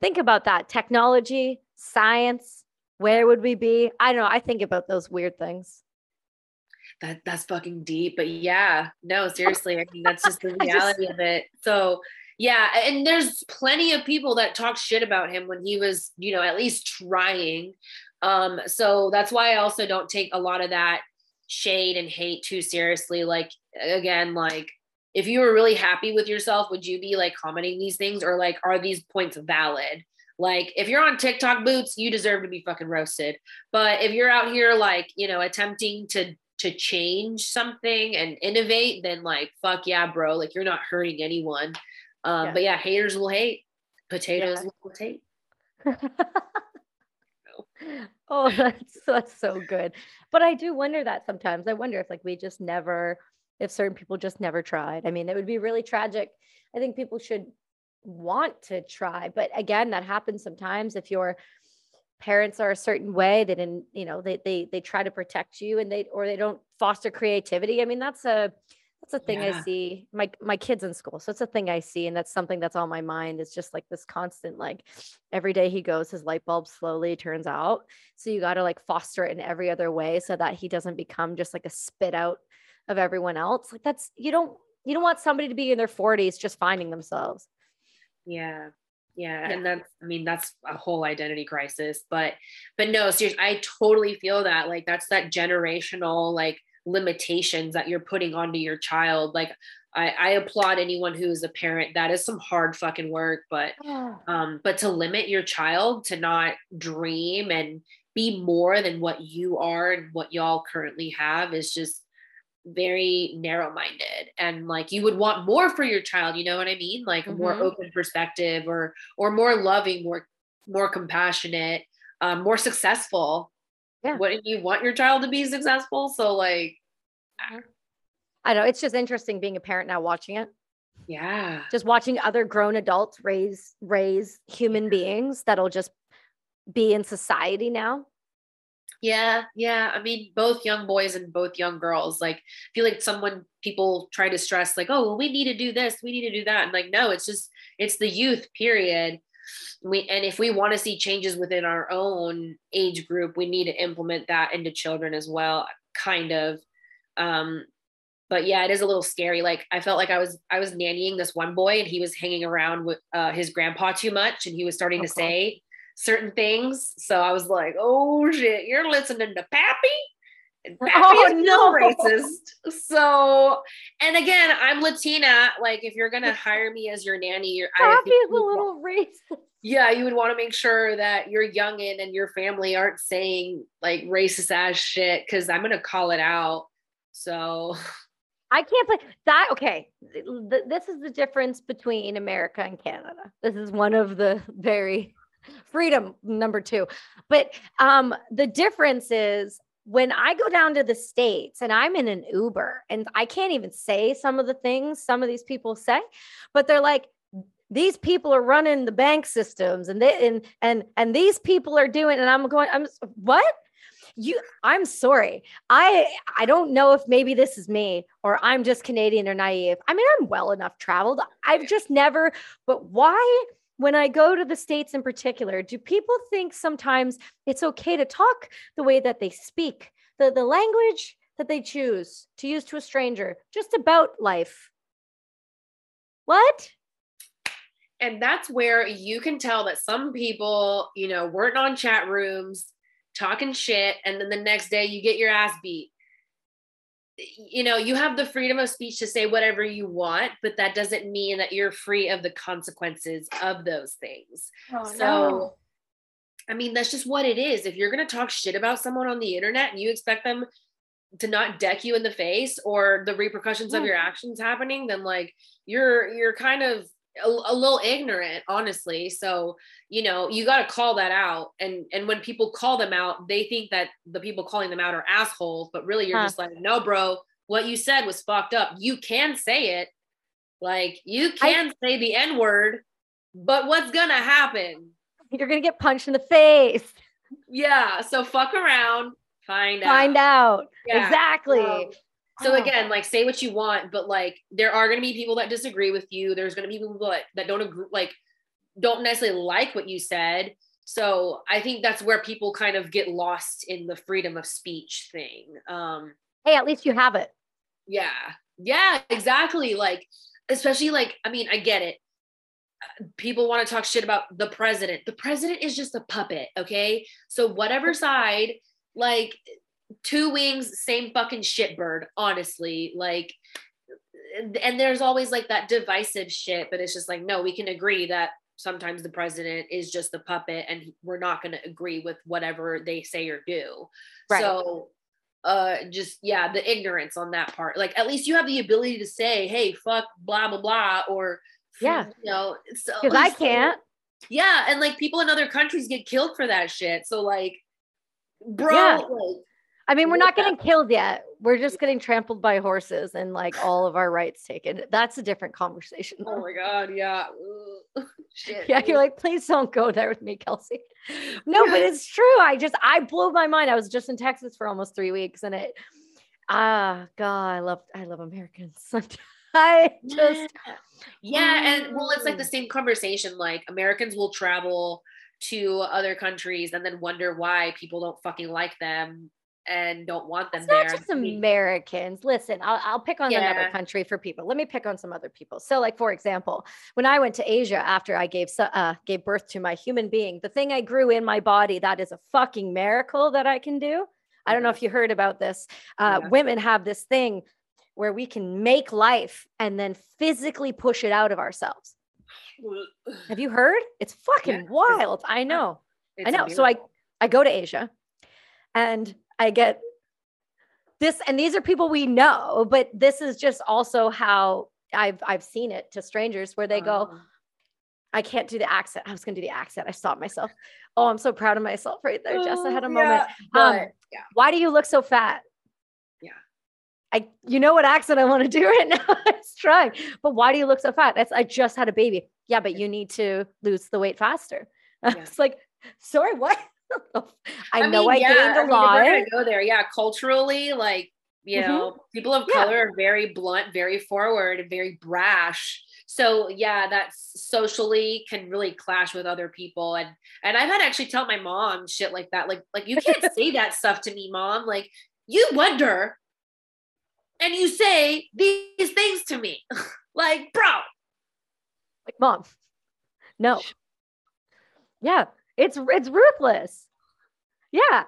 Think about that technology, science. Where would we be? I don't know. I think about those weird things. that that's fucking deep. But yeah, no, seriously, I mean that's just the reality just, of it. So yeah, and there's plenty of people that talk shit about him when he was, you know, at least trying. Um, so that's why I also don't take a lot of that shade and hate too seriously. Like again, like if you were really happy with yourself, would you be like commenting these things or like are these points valid? Like if you're on TikTok boots, you deserve to be fucking roasted. But if you're out here like, you know, attempting to to change something and innovate, then like fuck yeah, bro. Like you're not hurting anyone. Um, yeah. but yeah, haters will hate. Potatoes yeah. will hate. oh, that's that's so good. But I do wonder that sometimes. I wonder if like we just never if certain people just never tried. I mean, it would be really tragic. I think people should want to try, but again, that happens sometimes if your parents are a certain way, they didn't, you know, they they they try to protect you and they or they don't foster creativity. I mean, that's a that's a thing yeah. I see. My my kids in school. So it's a thing I see. And that's something that's on my mind. It's just like this constant, like every day he goes, his light bulb slowly turns out. So you gotta like foster it in every other way so that he doesn't become just like a spit out of everyone else. Like that's you don't you don't want somebody to be in their 40s just finding themselves. Yeah. Yeah, yeah. and that's i mean that's a whole identity crisis but but no seriously i totally feel that like that's that generational like limitations that you're putting onto your child like I, I applaud anyone who is a parent that is some hard fucking work but um but to limit your child to not dream and be more than what you are and what y'all currently have is just very narrow minded and like you would want more for your child you know what i mean? Like mm-hmm. more open perspective or or more loving more more compassionate um, more successful. Yeah. Wouldn't you want your child to be successful? So like mm-hmm. i know it's just interesting being a parent now watching it. Yeah. Just watching other grown adults raise raise human beings that'll just be in society now yeah, yeah. I mean, both young boys and both young girls. Like, I feel like someone people try to stress, like, oh, well, we need to do this, we need to do that. And like, no, it's just it's the youth period. We and if we want to see changes within our own age group, we need to implement that into children as well, kind of. Um, but yeah, it is a little scary. Like I felt like I was I was nannying this one boy and he was hanging around with uh, his grandpa too much, and he was starting okay. to say certain things. So I was like, oh shit, you're listening to Pappy? And Pappy oh, is no. racist. So, and again, I'm Latina. Like, if you're gonna hire me as your nanny, you're Pappy is a little racist. Yeah, you would want to make sure that your youngin and your family aren't saying like racist ass shit because I'm gonna call it out. So I can't play that. Okay. This is the difference between America and Canada. This is one of the very freedom number two. But um the difference is when i go down to the states and i'm in an uber and i can't even say some of the things some of these people say but they're like these people are running the bank systems and they and and and these people are doing and i'm going i'm what? You i'm sorry. I i don't know if maybe this is me or i'm just canadian or naive. I mean i'm well enough traveled. I've just never but why when I go to the States in particular, do people think sometimes it's okay to talk the way that they speak, the, the language that they choose to use to a stranger, just about life? What? And that's where you can tell that some people, you know, weren't on chat rooms talking shit. And then the next day you get your ass beat you know, you have the freedom of speech to say whatever you want, but that doesn't mean that you're free of the consequences of those things. Oh, so, no. I mean, that's just what it is. If you're going to talk shit about someone on the internet and you expect them to not deck you in the face or the repercussions yeah. of your actions happening, then like you're you're kind of a, a little ignorant honestly. So you know you got to call that out. And and when people call them out they think that the people calling them out are assholes but really you're huh. just like no bro what you said was fucked up. You can say it. Like you can I, say the n word but what's gonna happen? You're gonna get punched in the face. Yeah so fuck around. Find out find out. yeah. exactly. um, so again, like say what you want, but like there are going to be people that disagree with you. There's going to be people that, that don't agree, like don't necessarily like what you said. So I think that's where people kind of get lost in the freedom of speech thing. Um, hey, at least you have it. Yeah. Yeah, exactly. Like, especially like, I mean, I get it. People want to talk shit about the president. The president is just a puppet, okay? So whatever side, like two wings, same fucking shitbird, honestly. Like, and there's always like that divisive shit, but it's just like, no, we can agree that sometimes the president is just the puppet and we're not going to agree with whatever they say or do. Right. So uh just yeah the ignorance on that part like at least you have the ability to say hey fuck blah blah blah or yeah you know because i can't yeah and like people in other countries get killed for that shit so like bro yeah. like, I mean, we're not getting killed yet. We're just getting trampled by horses and like all of our rights taken. That's a different conversation. Oh my God. Yeah. Shit. Yeah. You're like, please don't go there with me, Kelsey. No, but it's true. I just, I blew my mind. I was just in Texas for almost three weeks and it, ah, God, I love, I love Americans. I just, yeah. And well, it's like the mm. same conversation. Like Americans will travel to other countries and then wonder why people don't fucking like them and don't want them it's there. Not just Americans. Listen, I'll, I'll pick on yeah. another country for people. Let me pick on some other people. So, like for example, when I went to Asia after I gave uh, gave birth to my human being, the thing I grew in my body that is a fucking miracle that I can do. I don't know if you heard about this. Uh, yeah. Women have this thing where we can make life and then physically push it out of ourselves. have you heard? It's fucking yeah. wild. I know. It's I know. So I I go to Asia and I get this, and these are people we know, but this is just also how I've I've seen it to strangers where they go, uh-huh. I can't do the accent. I was gonna do the accent. I stopped myself. Oh, I'm so proud of myself right there. Jess, I had a moment. Yeah, um, yeah. Why do you look so fat? Yeah. I you know what accent I want to do right now. it's trying. But why do you look so fat? That's I just had a baby. Yeah, but you need to lose the weight faster. Yeah. it's like, sorry, what? I, I know mean, I yeah, gained a I mean, lot. We're gonna go there. Yeah, culturally, like you mm-hmm. know, people of color yeah. are very blunt, very forward, and very brash. So yeah, that socially can really clash with other people. And and I've had to actually tell my mom shit like that. Like, like you can't say that stuff to me, mom. Like you wonder and you say these things to me. like, bro. Like, mom, no. Yeah, it's it's ruthless. Yeah.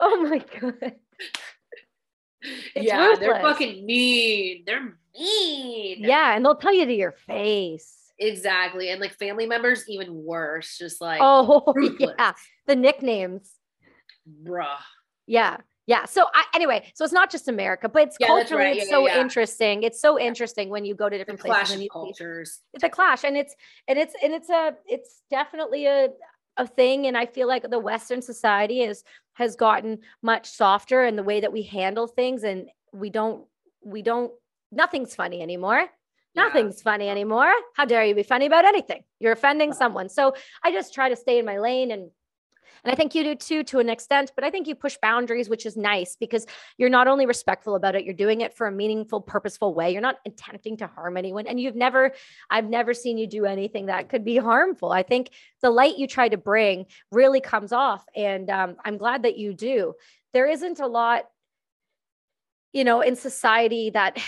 Oh my god. It's yeah, ruthless. they're fucking mean. They're mean. Yeah, and they'll tell you to your face. Exactly. And like family members, even worse. Just like oh ruthless. yeah. The nicknames. Bruh. Yeah. Yeah. So I, anyway, so it's not just America, but it's yeah, culturally right. yeah, it's so yeah. interesting. It's so interesting when you go to different the places. Clash of cultures. It's a clash, and it's and it's and it's a it's definitely a a thing and i feel like the western society is has gotten much softer in the way that we handle things and we don't we don't nothing's funny anymore. Yeah. nothing's funny anymore. How dare you be funny about anything? You're offending someone. So i just try to stay in my lane and and I think you do too, to an extent, but I think you push boundaries, which is nice because you're not only respectful about it, you're doing it for a meaningful, purposeful way. You're not attempting to harm anyone. And you've never, I've never seen you do anything that could be harmful. I think the light you try to bring really comes off. And um, I'm glad that you do. There isn't a lot, you know, in society that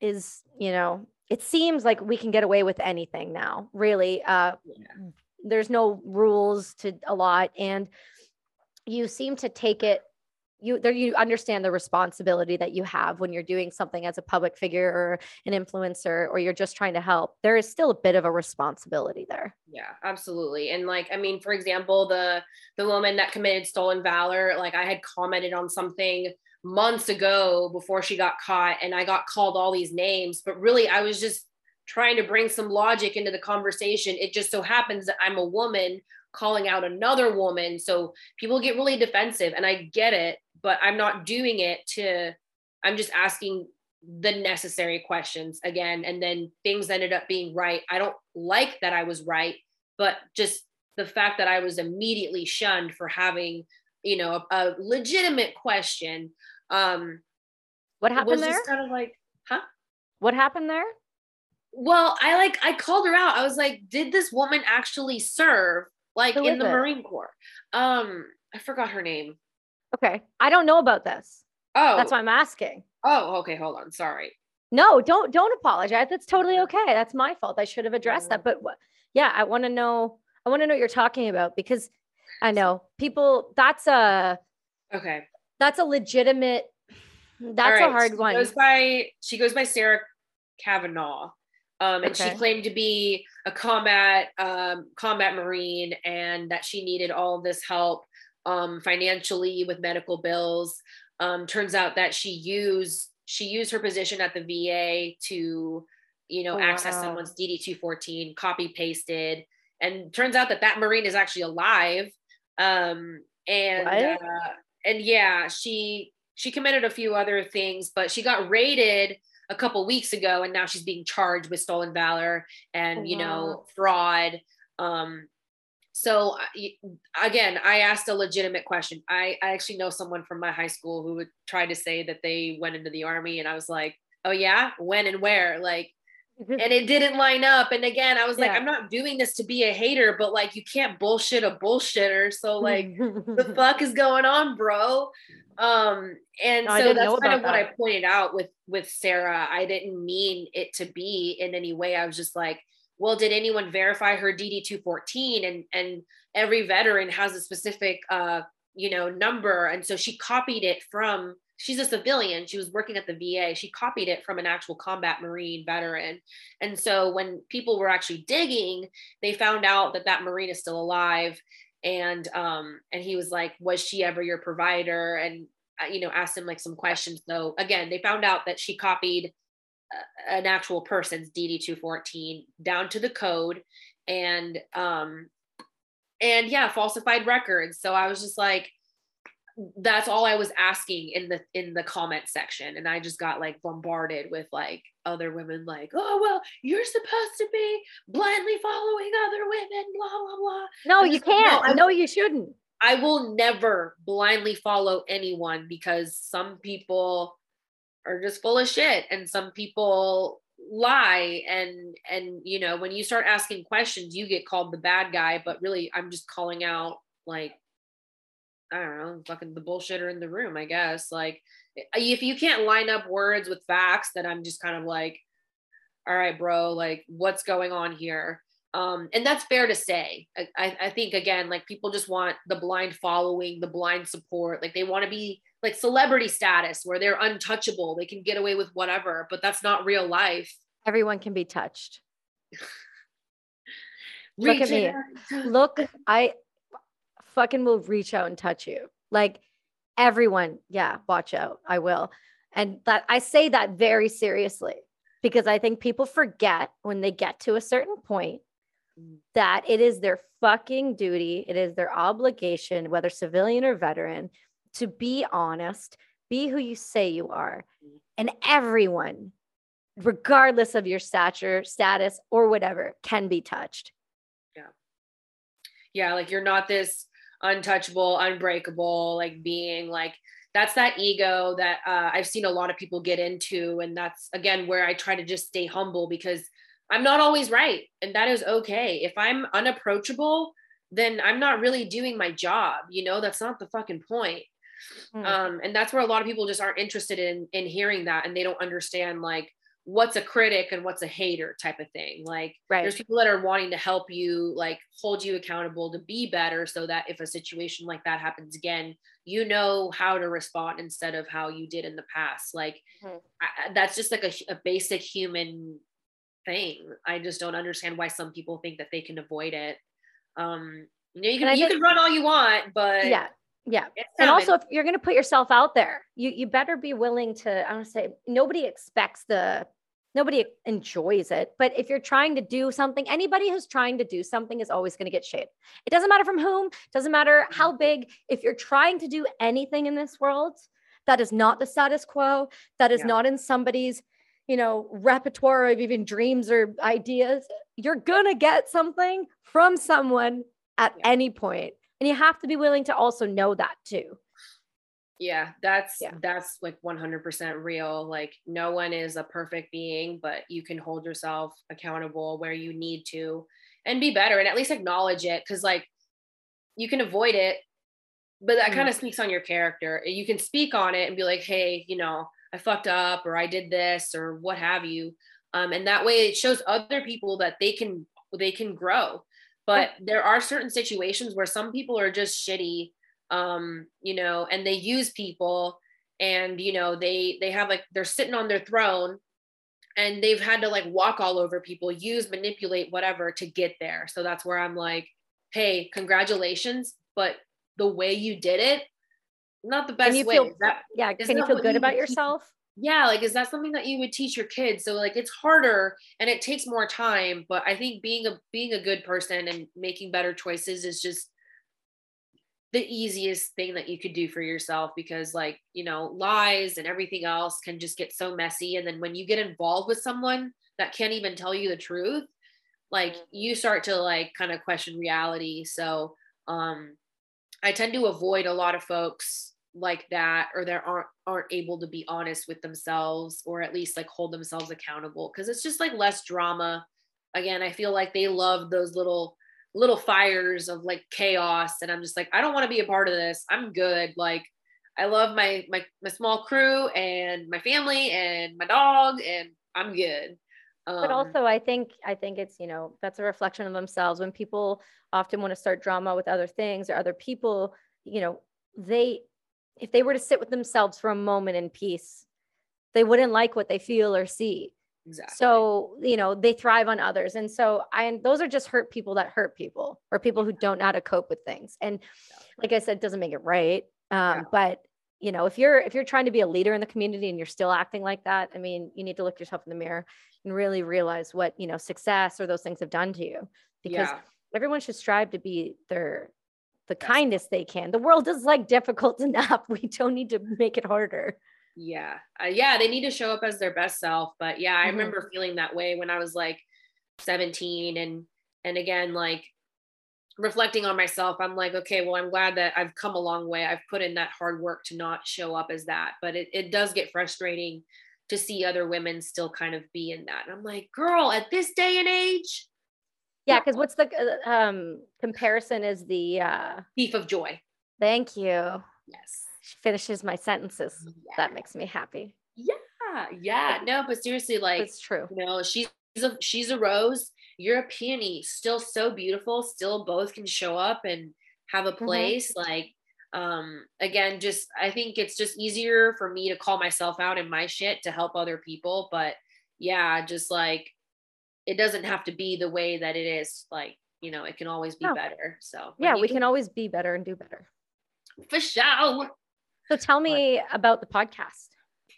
is, you know, it seems like we can get away with anything now, really. Uh, yeah there's no rules to a lot and you seem to take it you there you understand the responsibility that you have when you're doing something as a public figure or an influencer or you're just trying to help. There is still a bit of a responsibility there. Yeah absolutely. And like i mean for example the the woman that committed stolen valor like i had commented on something months ago before she got caught and i got called all these names but really i was just trying to bring some logic into the conversation. It just so happens that I'm a woman calling out another woman. So people get really defensive and I get it, but I'm not doing it to, I'm just asking the necessary questions again. And then things ended up being right. I don't like that I was right, but just the fact that I was immediately shunned for having, you know, a, a legitimate question. Um, what happened there? Kind of like, huh? What happened there? Well, I like I called her out. I was like, did this woman actually serve like Who in the it? Marine Corps? Um, I forgot her name. Okay. I don't know about this. Oh, That's why I'm asking. Oh, okay. Hold on. Sorry. No, don't don't apologize. That's totally okay. That's my fault. I should have addressed that. But wh- yeah, I want to know. I want to know what you're talking about because I know people. That's a Okay. that's a legitimate. That's All a right, hard she one. Goes by she goes by Sarah Cavanaugh. Um, and Okay. she claimed to be a combat um, combat marine and that she needed all this help um, financially with medical bills. Um, turns out that she used she used her position at the VA to, you know, Oh, access wow. someone's DD two fourteen, copy pasted, and turns out that that marine is actually alive. Um, and uh, and yeah, she she committed a few other things, but she got raided a couple weeks ago, and now she's being charged with stolen valor and you know fraud. Um, so again, I asked a legitimate question. I, I actually know someone from my high school who would try to say that they went into the army, and I was like, oh yeah, when and where? Like, and it didn't line up. And again, I was like, Yeah. I'm not doing this to be a hater, but like, you can't bullshit a bullshitter. So like, the fuck is going on, bro? Um, and No, so that's kind of what I pointed out with with Sarah. I didn't mean it to be in any way. I was just like, well, did anyone verify her DD two fourteen? And and every veteran has a specific uh, you know, number, and so she copied it from. She's a civilian. She was working at the VA. She copied it from an actual combat Marine veteran. And so when people were actually digging, they found out that that Marine is still alive and um and he was like was she ever your provider and uh, you know asked him like some questions so again they found out that she copied uh, an actual person's dd214 down to the code and um and yeah falsified records so i was just like that's all i was asking in the in the comment section and i just got like bombarded with like other women like oh well you're supposed to be blindly following other women blah blah blah no, you like, no, can't. I- No, you shouldn't. I will never blindly follow anyone because some people are just full of shit and some people lie and and you know when you start asking questions you get called the bad guy but really I'm just calling out like I don't know fucking the bullshitter in the room I guess like if you can't line up words with facts then I'm just kind of like all right bro like what's going on here um, and that's fair to say I, I I think again like people just want the blind following the blind support like they want to be like celebrity status where they're untouchable they can get away with whatever but that's not real life Everyone can be touched. Look at me. Look, I fucking will reach out and touch you. Like everyone, yeah, watch out. I will. And that I say that very seriously because I think people forget when they get to a certain point that it is their fucking duty, it is their obligation, whether civilian or veteran, to be honest, be who you say you are. And everyone, regardless of your stature, status, or whatever, can be touched. Yeah. Yeah like you're not this untouchable unbreakable like being like that's that ego that uh, i've seen a lot of people get into and that's again where i try to just stay humble because i'm not always right and that is okay. If i'm unapproachable then i'm not really doing my job you know? That's not the fucking point. Mm. um, and that's where a lot of people just aren't interested in in hearing that and they don't understand like what's a critic and what's a hater type of thing like right. there's people that are wanting to help you like hold you accountable to be better so that if a situation like that happens again you know how to respond instead of how you did in the past like Mhm. I, I- that's just like a, a basic human thing i just don't understand why some people think that they can avoid it um you know you can you think- can run all you want but yeah. Yeah. and also if you're going to put yourself out there you you better be willing to i want to say nobody expects the nobody enjoys it but if you're trying to do something anybody who's trying to do something is always going to get shade it doesn't matter from whom doesn't matter how mm-hmm. big if you're trying to do anything in this world that is not the status quo that is Yeah. not in somebody's you know repertoire of even dreams or ideas you're going to get something from someone at Yeah. any point and you have to be willing to also know that too yeah that's Yeah. that's like 100% real like no one is a perfect being but you can hold yourself accountable where you need to and be better and at least acknowledge it because like you can avoid it but that mm. kind of speaks on your character. You can speak on it and be like, hey, you know, I fucked up or I did this or what have you. Um, and that way it shows other people that they can they can grow. But there are certain situations where some people are just shitty, um, you know, and they use people and you know they they have like they're sitting on their throne and they've had to like walk all over people, use, manipulate, whatever to get there. So that's where I'm like, hey, congratulations, but the way you did it, not the best can you way. Feel, that, yeah, can you feel good you about yourself? Teach, yeah, like is that something that you would teach your kids? So like it's harder and it takes more time, but I think being a being a good person and making better choices is just the easiest thing that you could do for yourself because like you know lies and everything else can just get so messy and then when you get involved with someone that can't even tell you the truth like mm-hmm. you start to like kind of question reality so um i tend to avoid a lot of folks like that or that aren't aren't able to be honest with themselves or at least like hold themselves accountable because it's just like less drama again i feel like they love those little little fires of like chaos and i'm just like i don't want to be a part of this. I'm good. Like i love my my my small crew and my family and my dog and i'm good. Um, but also i think i think it's you know that's a reflection of themselves. When people often want to start drama with other things or other people you know they if they were to sit with themselves for a moment in peace they wouldn't like what they feel or see Exactly. So, you know, they thrive on others. And so I and those are just hurt people that hurt people or people who don't know how to cope with things. And like I said, doesn't make it right. Um, yeah. but you know, if you're if you're trying to be a leader in the community and you're still acting like that, I mean, you need to look yourself in the mirror and really realize what, you know, success or those things have done to you. Because yeah. everyone should strive to be their the yes. kindest they can. The world is like difficult enough. We don't need to make it harder yeah. Uh, yeah they need to show up as their best self but yeah i mm-hmm. remember feeling that way when i was like 17 and and again like reflecting on myself i'm like okay well i'm glad that i've come a long way. I've put in that hard work to not show up as that. But it, it does get frustrating to see other women still kind of be in that. And i'm like girl at this day and age? Yeah because what's the uh, um comparison is the uh thief of joy. Thank you. Yes finishes my sentences. Yeah. That makes me happy. Yeah, yeah. No, but seriously, like it's true. You know, she's a she's a rose. You're a peony, still so beautiful. Still, both can show up and have a mm-hmm. place. Mm-hmm. Like, um, again, just I think it's just easier for me to call myself out in my shit to help other people. But yeah, just like it doesn't have to be the way that it is. Like, you know, it can always be no. better. So yeah, we can always be better and do better. For sure. So tell me about the podcast.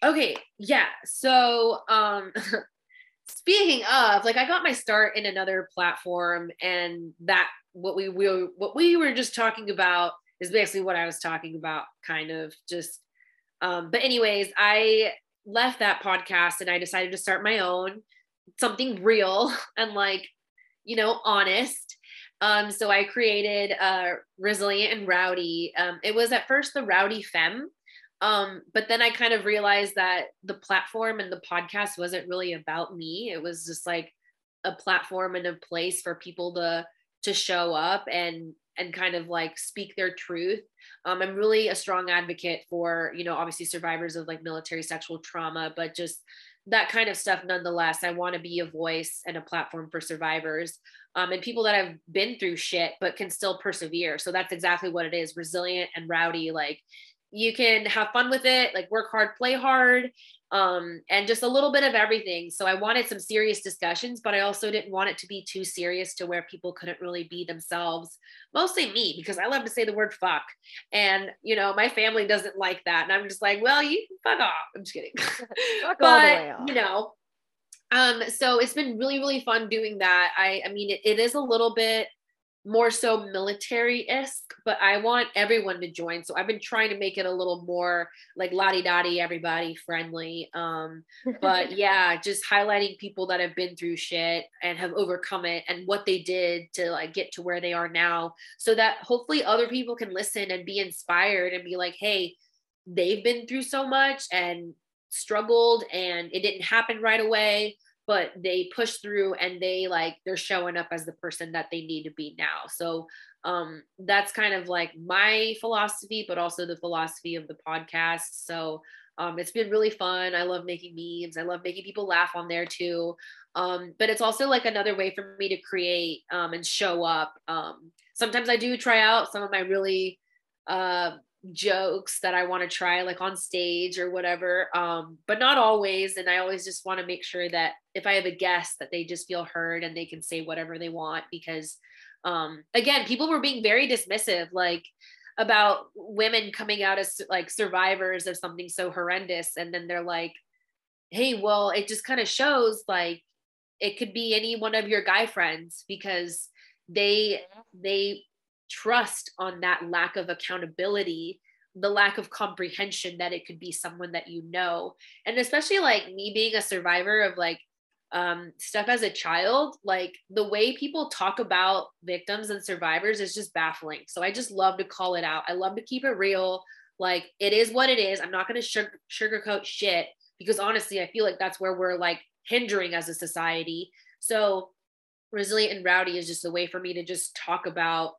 Okay, yeah. So um speaking of, like I got my start in another platform and that what we, we what we were just talking about is basically what I was talking about kind of just um but anyways, I left that podcast and I decided to start my own something real and like you know honest um, so I created uh, Resilient and Rowdy. Um, it was at first the Rowdy Femme, um, but then I kind of realized that the platform and the podcast wasn't really about me. It was just like a platform and a place for people to to show up and and kind of like speak their truth. Um, I'm really a strong advocate for, you know, obviously survivors of like military sexual trauma, but just that kind of stuff nonetheless. I want to be a voice and a platform for survivors um, and people that have been through shit but can still persevere. So that's exactly what it is resilient and rowdy. Like you can have fun with it, like work hard, play hard, um, and just a little bit of everything. So I wanted some serious discussions, but I also didn't want it to be too serious to where people couldn't really be themselves. Mostly me, because I love to say the word fuck. And, you know, my family doesn't like that. And I'm just like, well, you fuck off. I'm just kidding. but, you know, um, so it's been really, really fun doing that. I, I mean, it, it is a little bit more so military-esque, but I want everyone to join. So I've been trying to make it a little more like lottie dottie, everybody friendly. Um, but yeah, just highlighting people that have been through shit and have overcome it and what they did to like get to where they are now. So that hopefully other people can listen and be inspired and be like, hey, they've been through so much and struggled and it didn't happen right away but they push through and they like they're showing up as the person that they need to be now so um that's kind of like my philosophy but also the philosophy of the podcast so um, it's been really fun. I love making memes. I love making people laugh on there too. Um, but it's also like another way for me to create um, and show up. Um, sometimes I do try out some of my really uh, jokes that I want to try, like on stage or whatever, um, but not always. And I always just want to make sure that if I have a guest, that they just feel heard and they can say whatever they want. Because um, again, people were being very dismissive, like about women coming out as like survivors of something so horrendous, and then they're like, "Hey, well, it just kind of shows like it could be any one of your guy friends because." they they trust on that lack of accountability the lack of comprehension that it could be someone that you know. And especially like me being a survivor of like um, stuff as a child like the way people talk about victims and survivors is just baffling. So i just love to call it out. I love to keep it real. Like it is what it is. I'm not going to sugar- sugarcoat shit because honestly i feel like that's where we're like hindering as a society. So resilient and rowdy is just a way for me to just talk about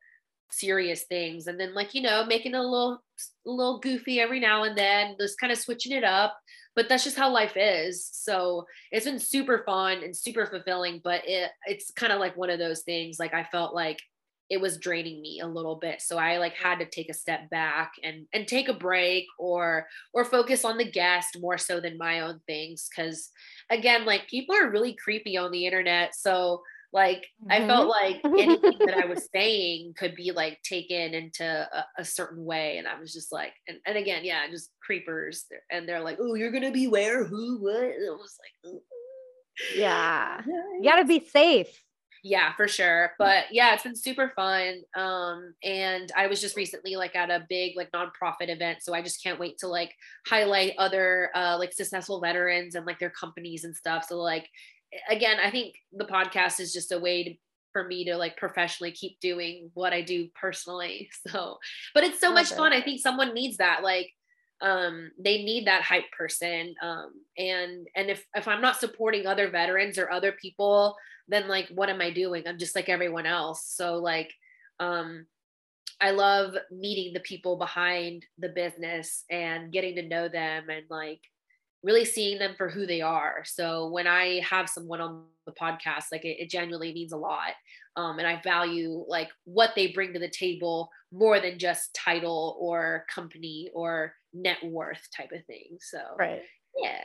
serious things. And then like you know making a little a little goofy every now and then just kind of switching it up. But that's just how life is. So it's been super fun and super fulfilling but it it's kind of like one of those things like i felt like it was draining me a little bit. So i like had to take a step back and and take a break or or focus on the guest more so than my own things. Cuz again like people are really creepy on the internet. So like mm-hmm. I felt like anything that I was saying could be like taken into a, a, certain way. And I was just like, and, and again, yeah, just creepers. And they're like, oh, you're gonna be where, who, what? And it was like, Ooh. yeah, you gotta be safe. Yeah, for sure. But yeah, it's been super fun. Um, and I was just recently like at a big like nonprofit event. So I just can't wait to like highlight other uh like successful veterans and like their companies and stuff. So like again, I think the podcast is just a way to, for me to like professionally keep doing what I do personally. So, but it's so Love much it. fun. I think someone needs that. Like, um, they need that hype person. Um, and and if if I'm not supporting other veterans or other people, then like, what am I doing? I'm just like everyone else. So like, um, I love meeting the people behind the business and getting to know them and like really seeing them for who they are. So when I have someone on the podcast, like it, it genuinely means a lot. Um, and I value like what they bring to the table more than just title or company or net worth type of thing. So right. Yeah.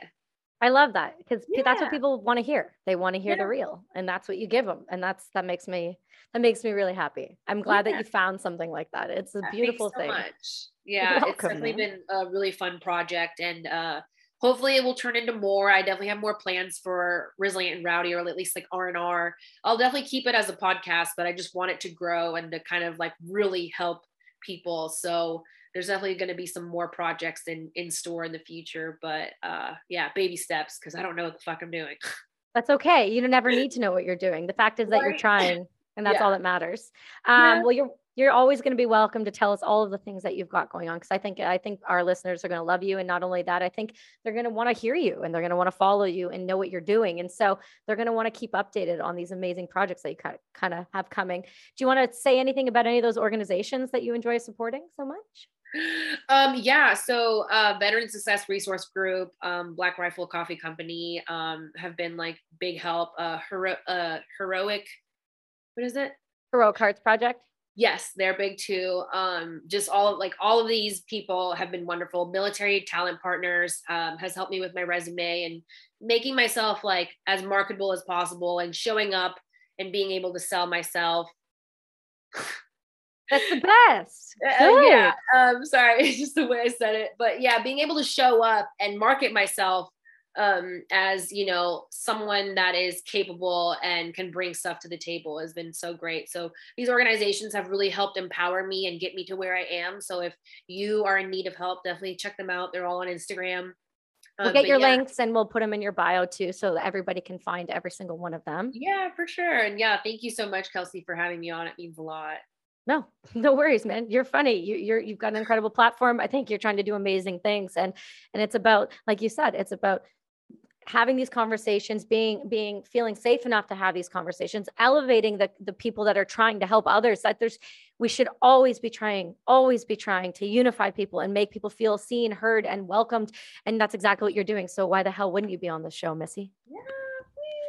I love that because yeah. that's what people want to hear. They want to hear yeah. the real, and that's what you give them, and that's that makes me that makes me really happy. I'm glad yeah. that you found something like that. It's a beautiful so thing. Much. Yeah, welcome, it's definitely man. been a really fun project, and uh, hopefully it will turn into more. I definitely have more plans for resilient and rowdy or at least like r&r i'll definitely keep it as a podcast but i just want it to grow and to kind of like really help people. So there's definitely going to be some more projects in in store in the future but uh yeah baby steps because i don't know what the fuck i'm doing. That's okay. You never need to know what you're doing. The fact is that right. you're trying and that's yeah. all that matters. Um yeah. well you're you're always going to be welcome to tell us all of the things that you've got going on because i think i think our listeners are going to love you and not only that i think they're going to want to hear you and they're going to want to follow you and know what you're doing and so they're going to want to keep updated on these amazing projects that you kind of have coming do you want to say anything about any of those organizations that you enjoy supporting so much um, yeah, so uh, Veteran Success Resource Group, um, Black Rifle Coffee Company um, have been like big help. Uh, hero, uh, heroic, what is it? Heroic Hearts Project yes they're big too um, just all like all of these people have been wonderful. Military talent partners um, has helped me with my resume and making myself like as marketable as possible and showing up and being able to sell myself. That's the best. Uh, yeah um sorry it's just the way i said it. But yeah being able to show up and market myself um, as you know someone that is capable and can bring stuff to the table has been so great so these organizations have really helped empower me and get me to where i am so if you are in need of help definitely check them out they're all on instagram We'll um, get your yeah. links and we'll put them in your bio too, so that everybody can find every single one of them. Yeah, for sure. And yeah, thank you so much, Kelsey, for having me on. It means a lot. No, no worries, man. You're funny. You, you're you've got an incredible platform. I think you're trying to do amazing things, and and it's about, like you said, it's about having these conversations being being feeling safe enough to have these conversations elevating the the people that are trying to help others that there's we should always be trying always be trying to unify people and make people feel seen heard and welcomed. And that's exactly what you're doing. So why the hell wouldn't you be on the show missy? Yeah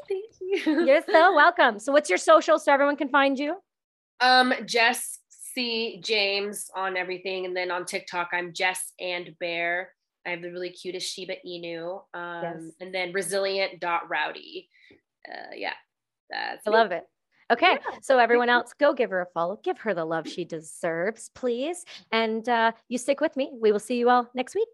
thank you. You're so welcome. So what's your social so everyone can find you? Um jess c. James on everything. And then on tiktok i'm jess and bear I have the really cutest Shiba Inu. Um, yes. And then resilient dot rowdy. Uh, yeah, that's I me. love it. Okay, yeah. so everyone else, go give her a follow. Give her the love she deserves, please. And uh, you stick with me. We will see you all next week.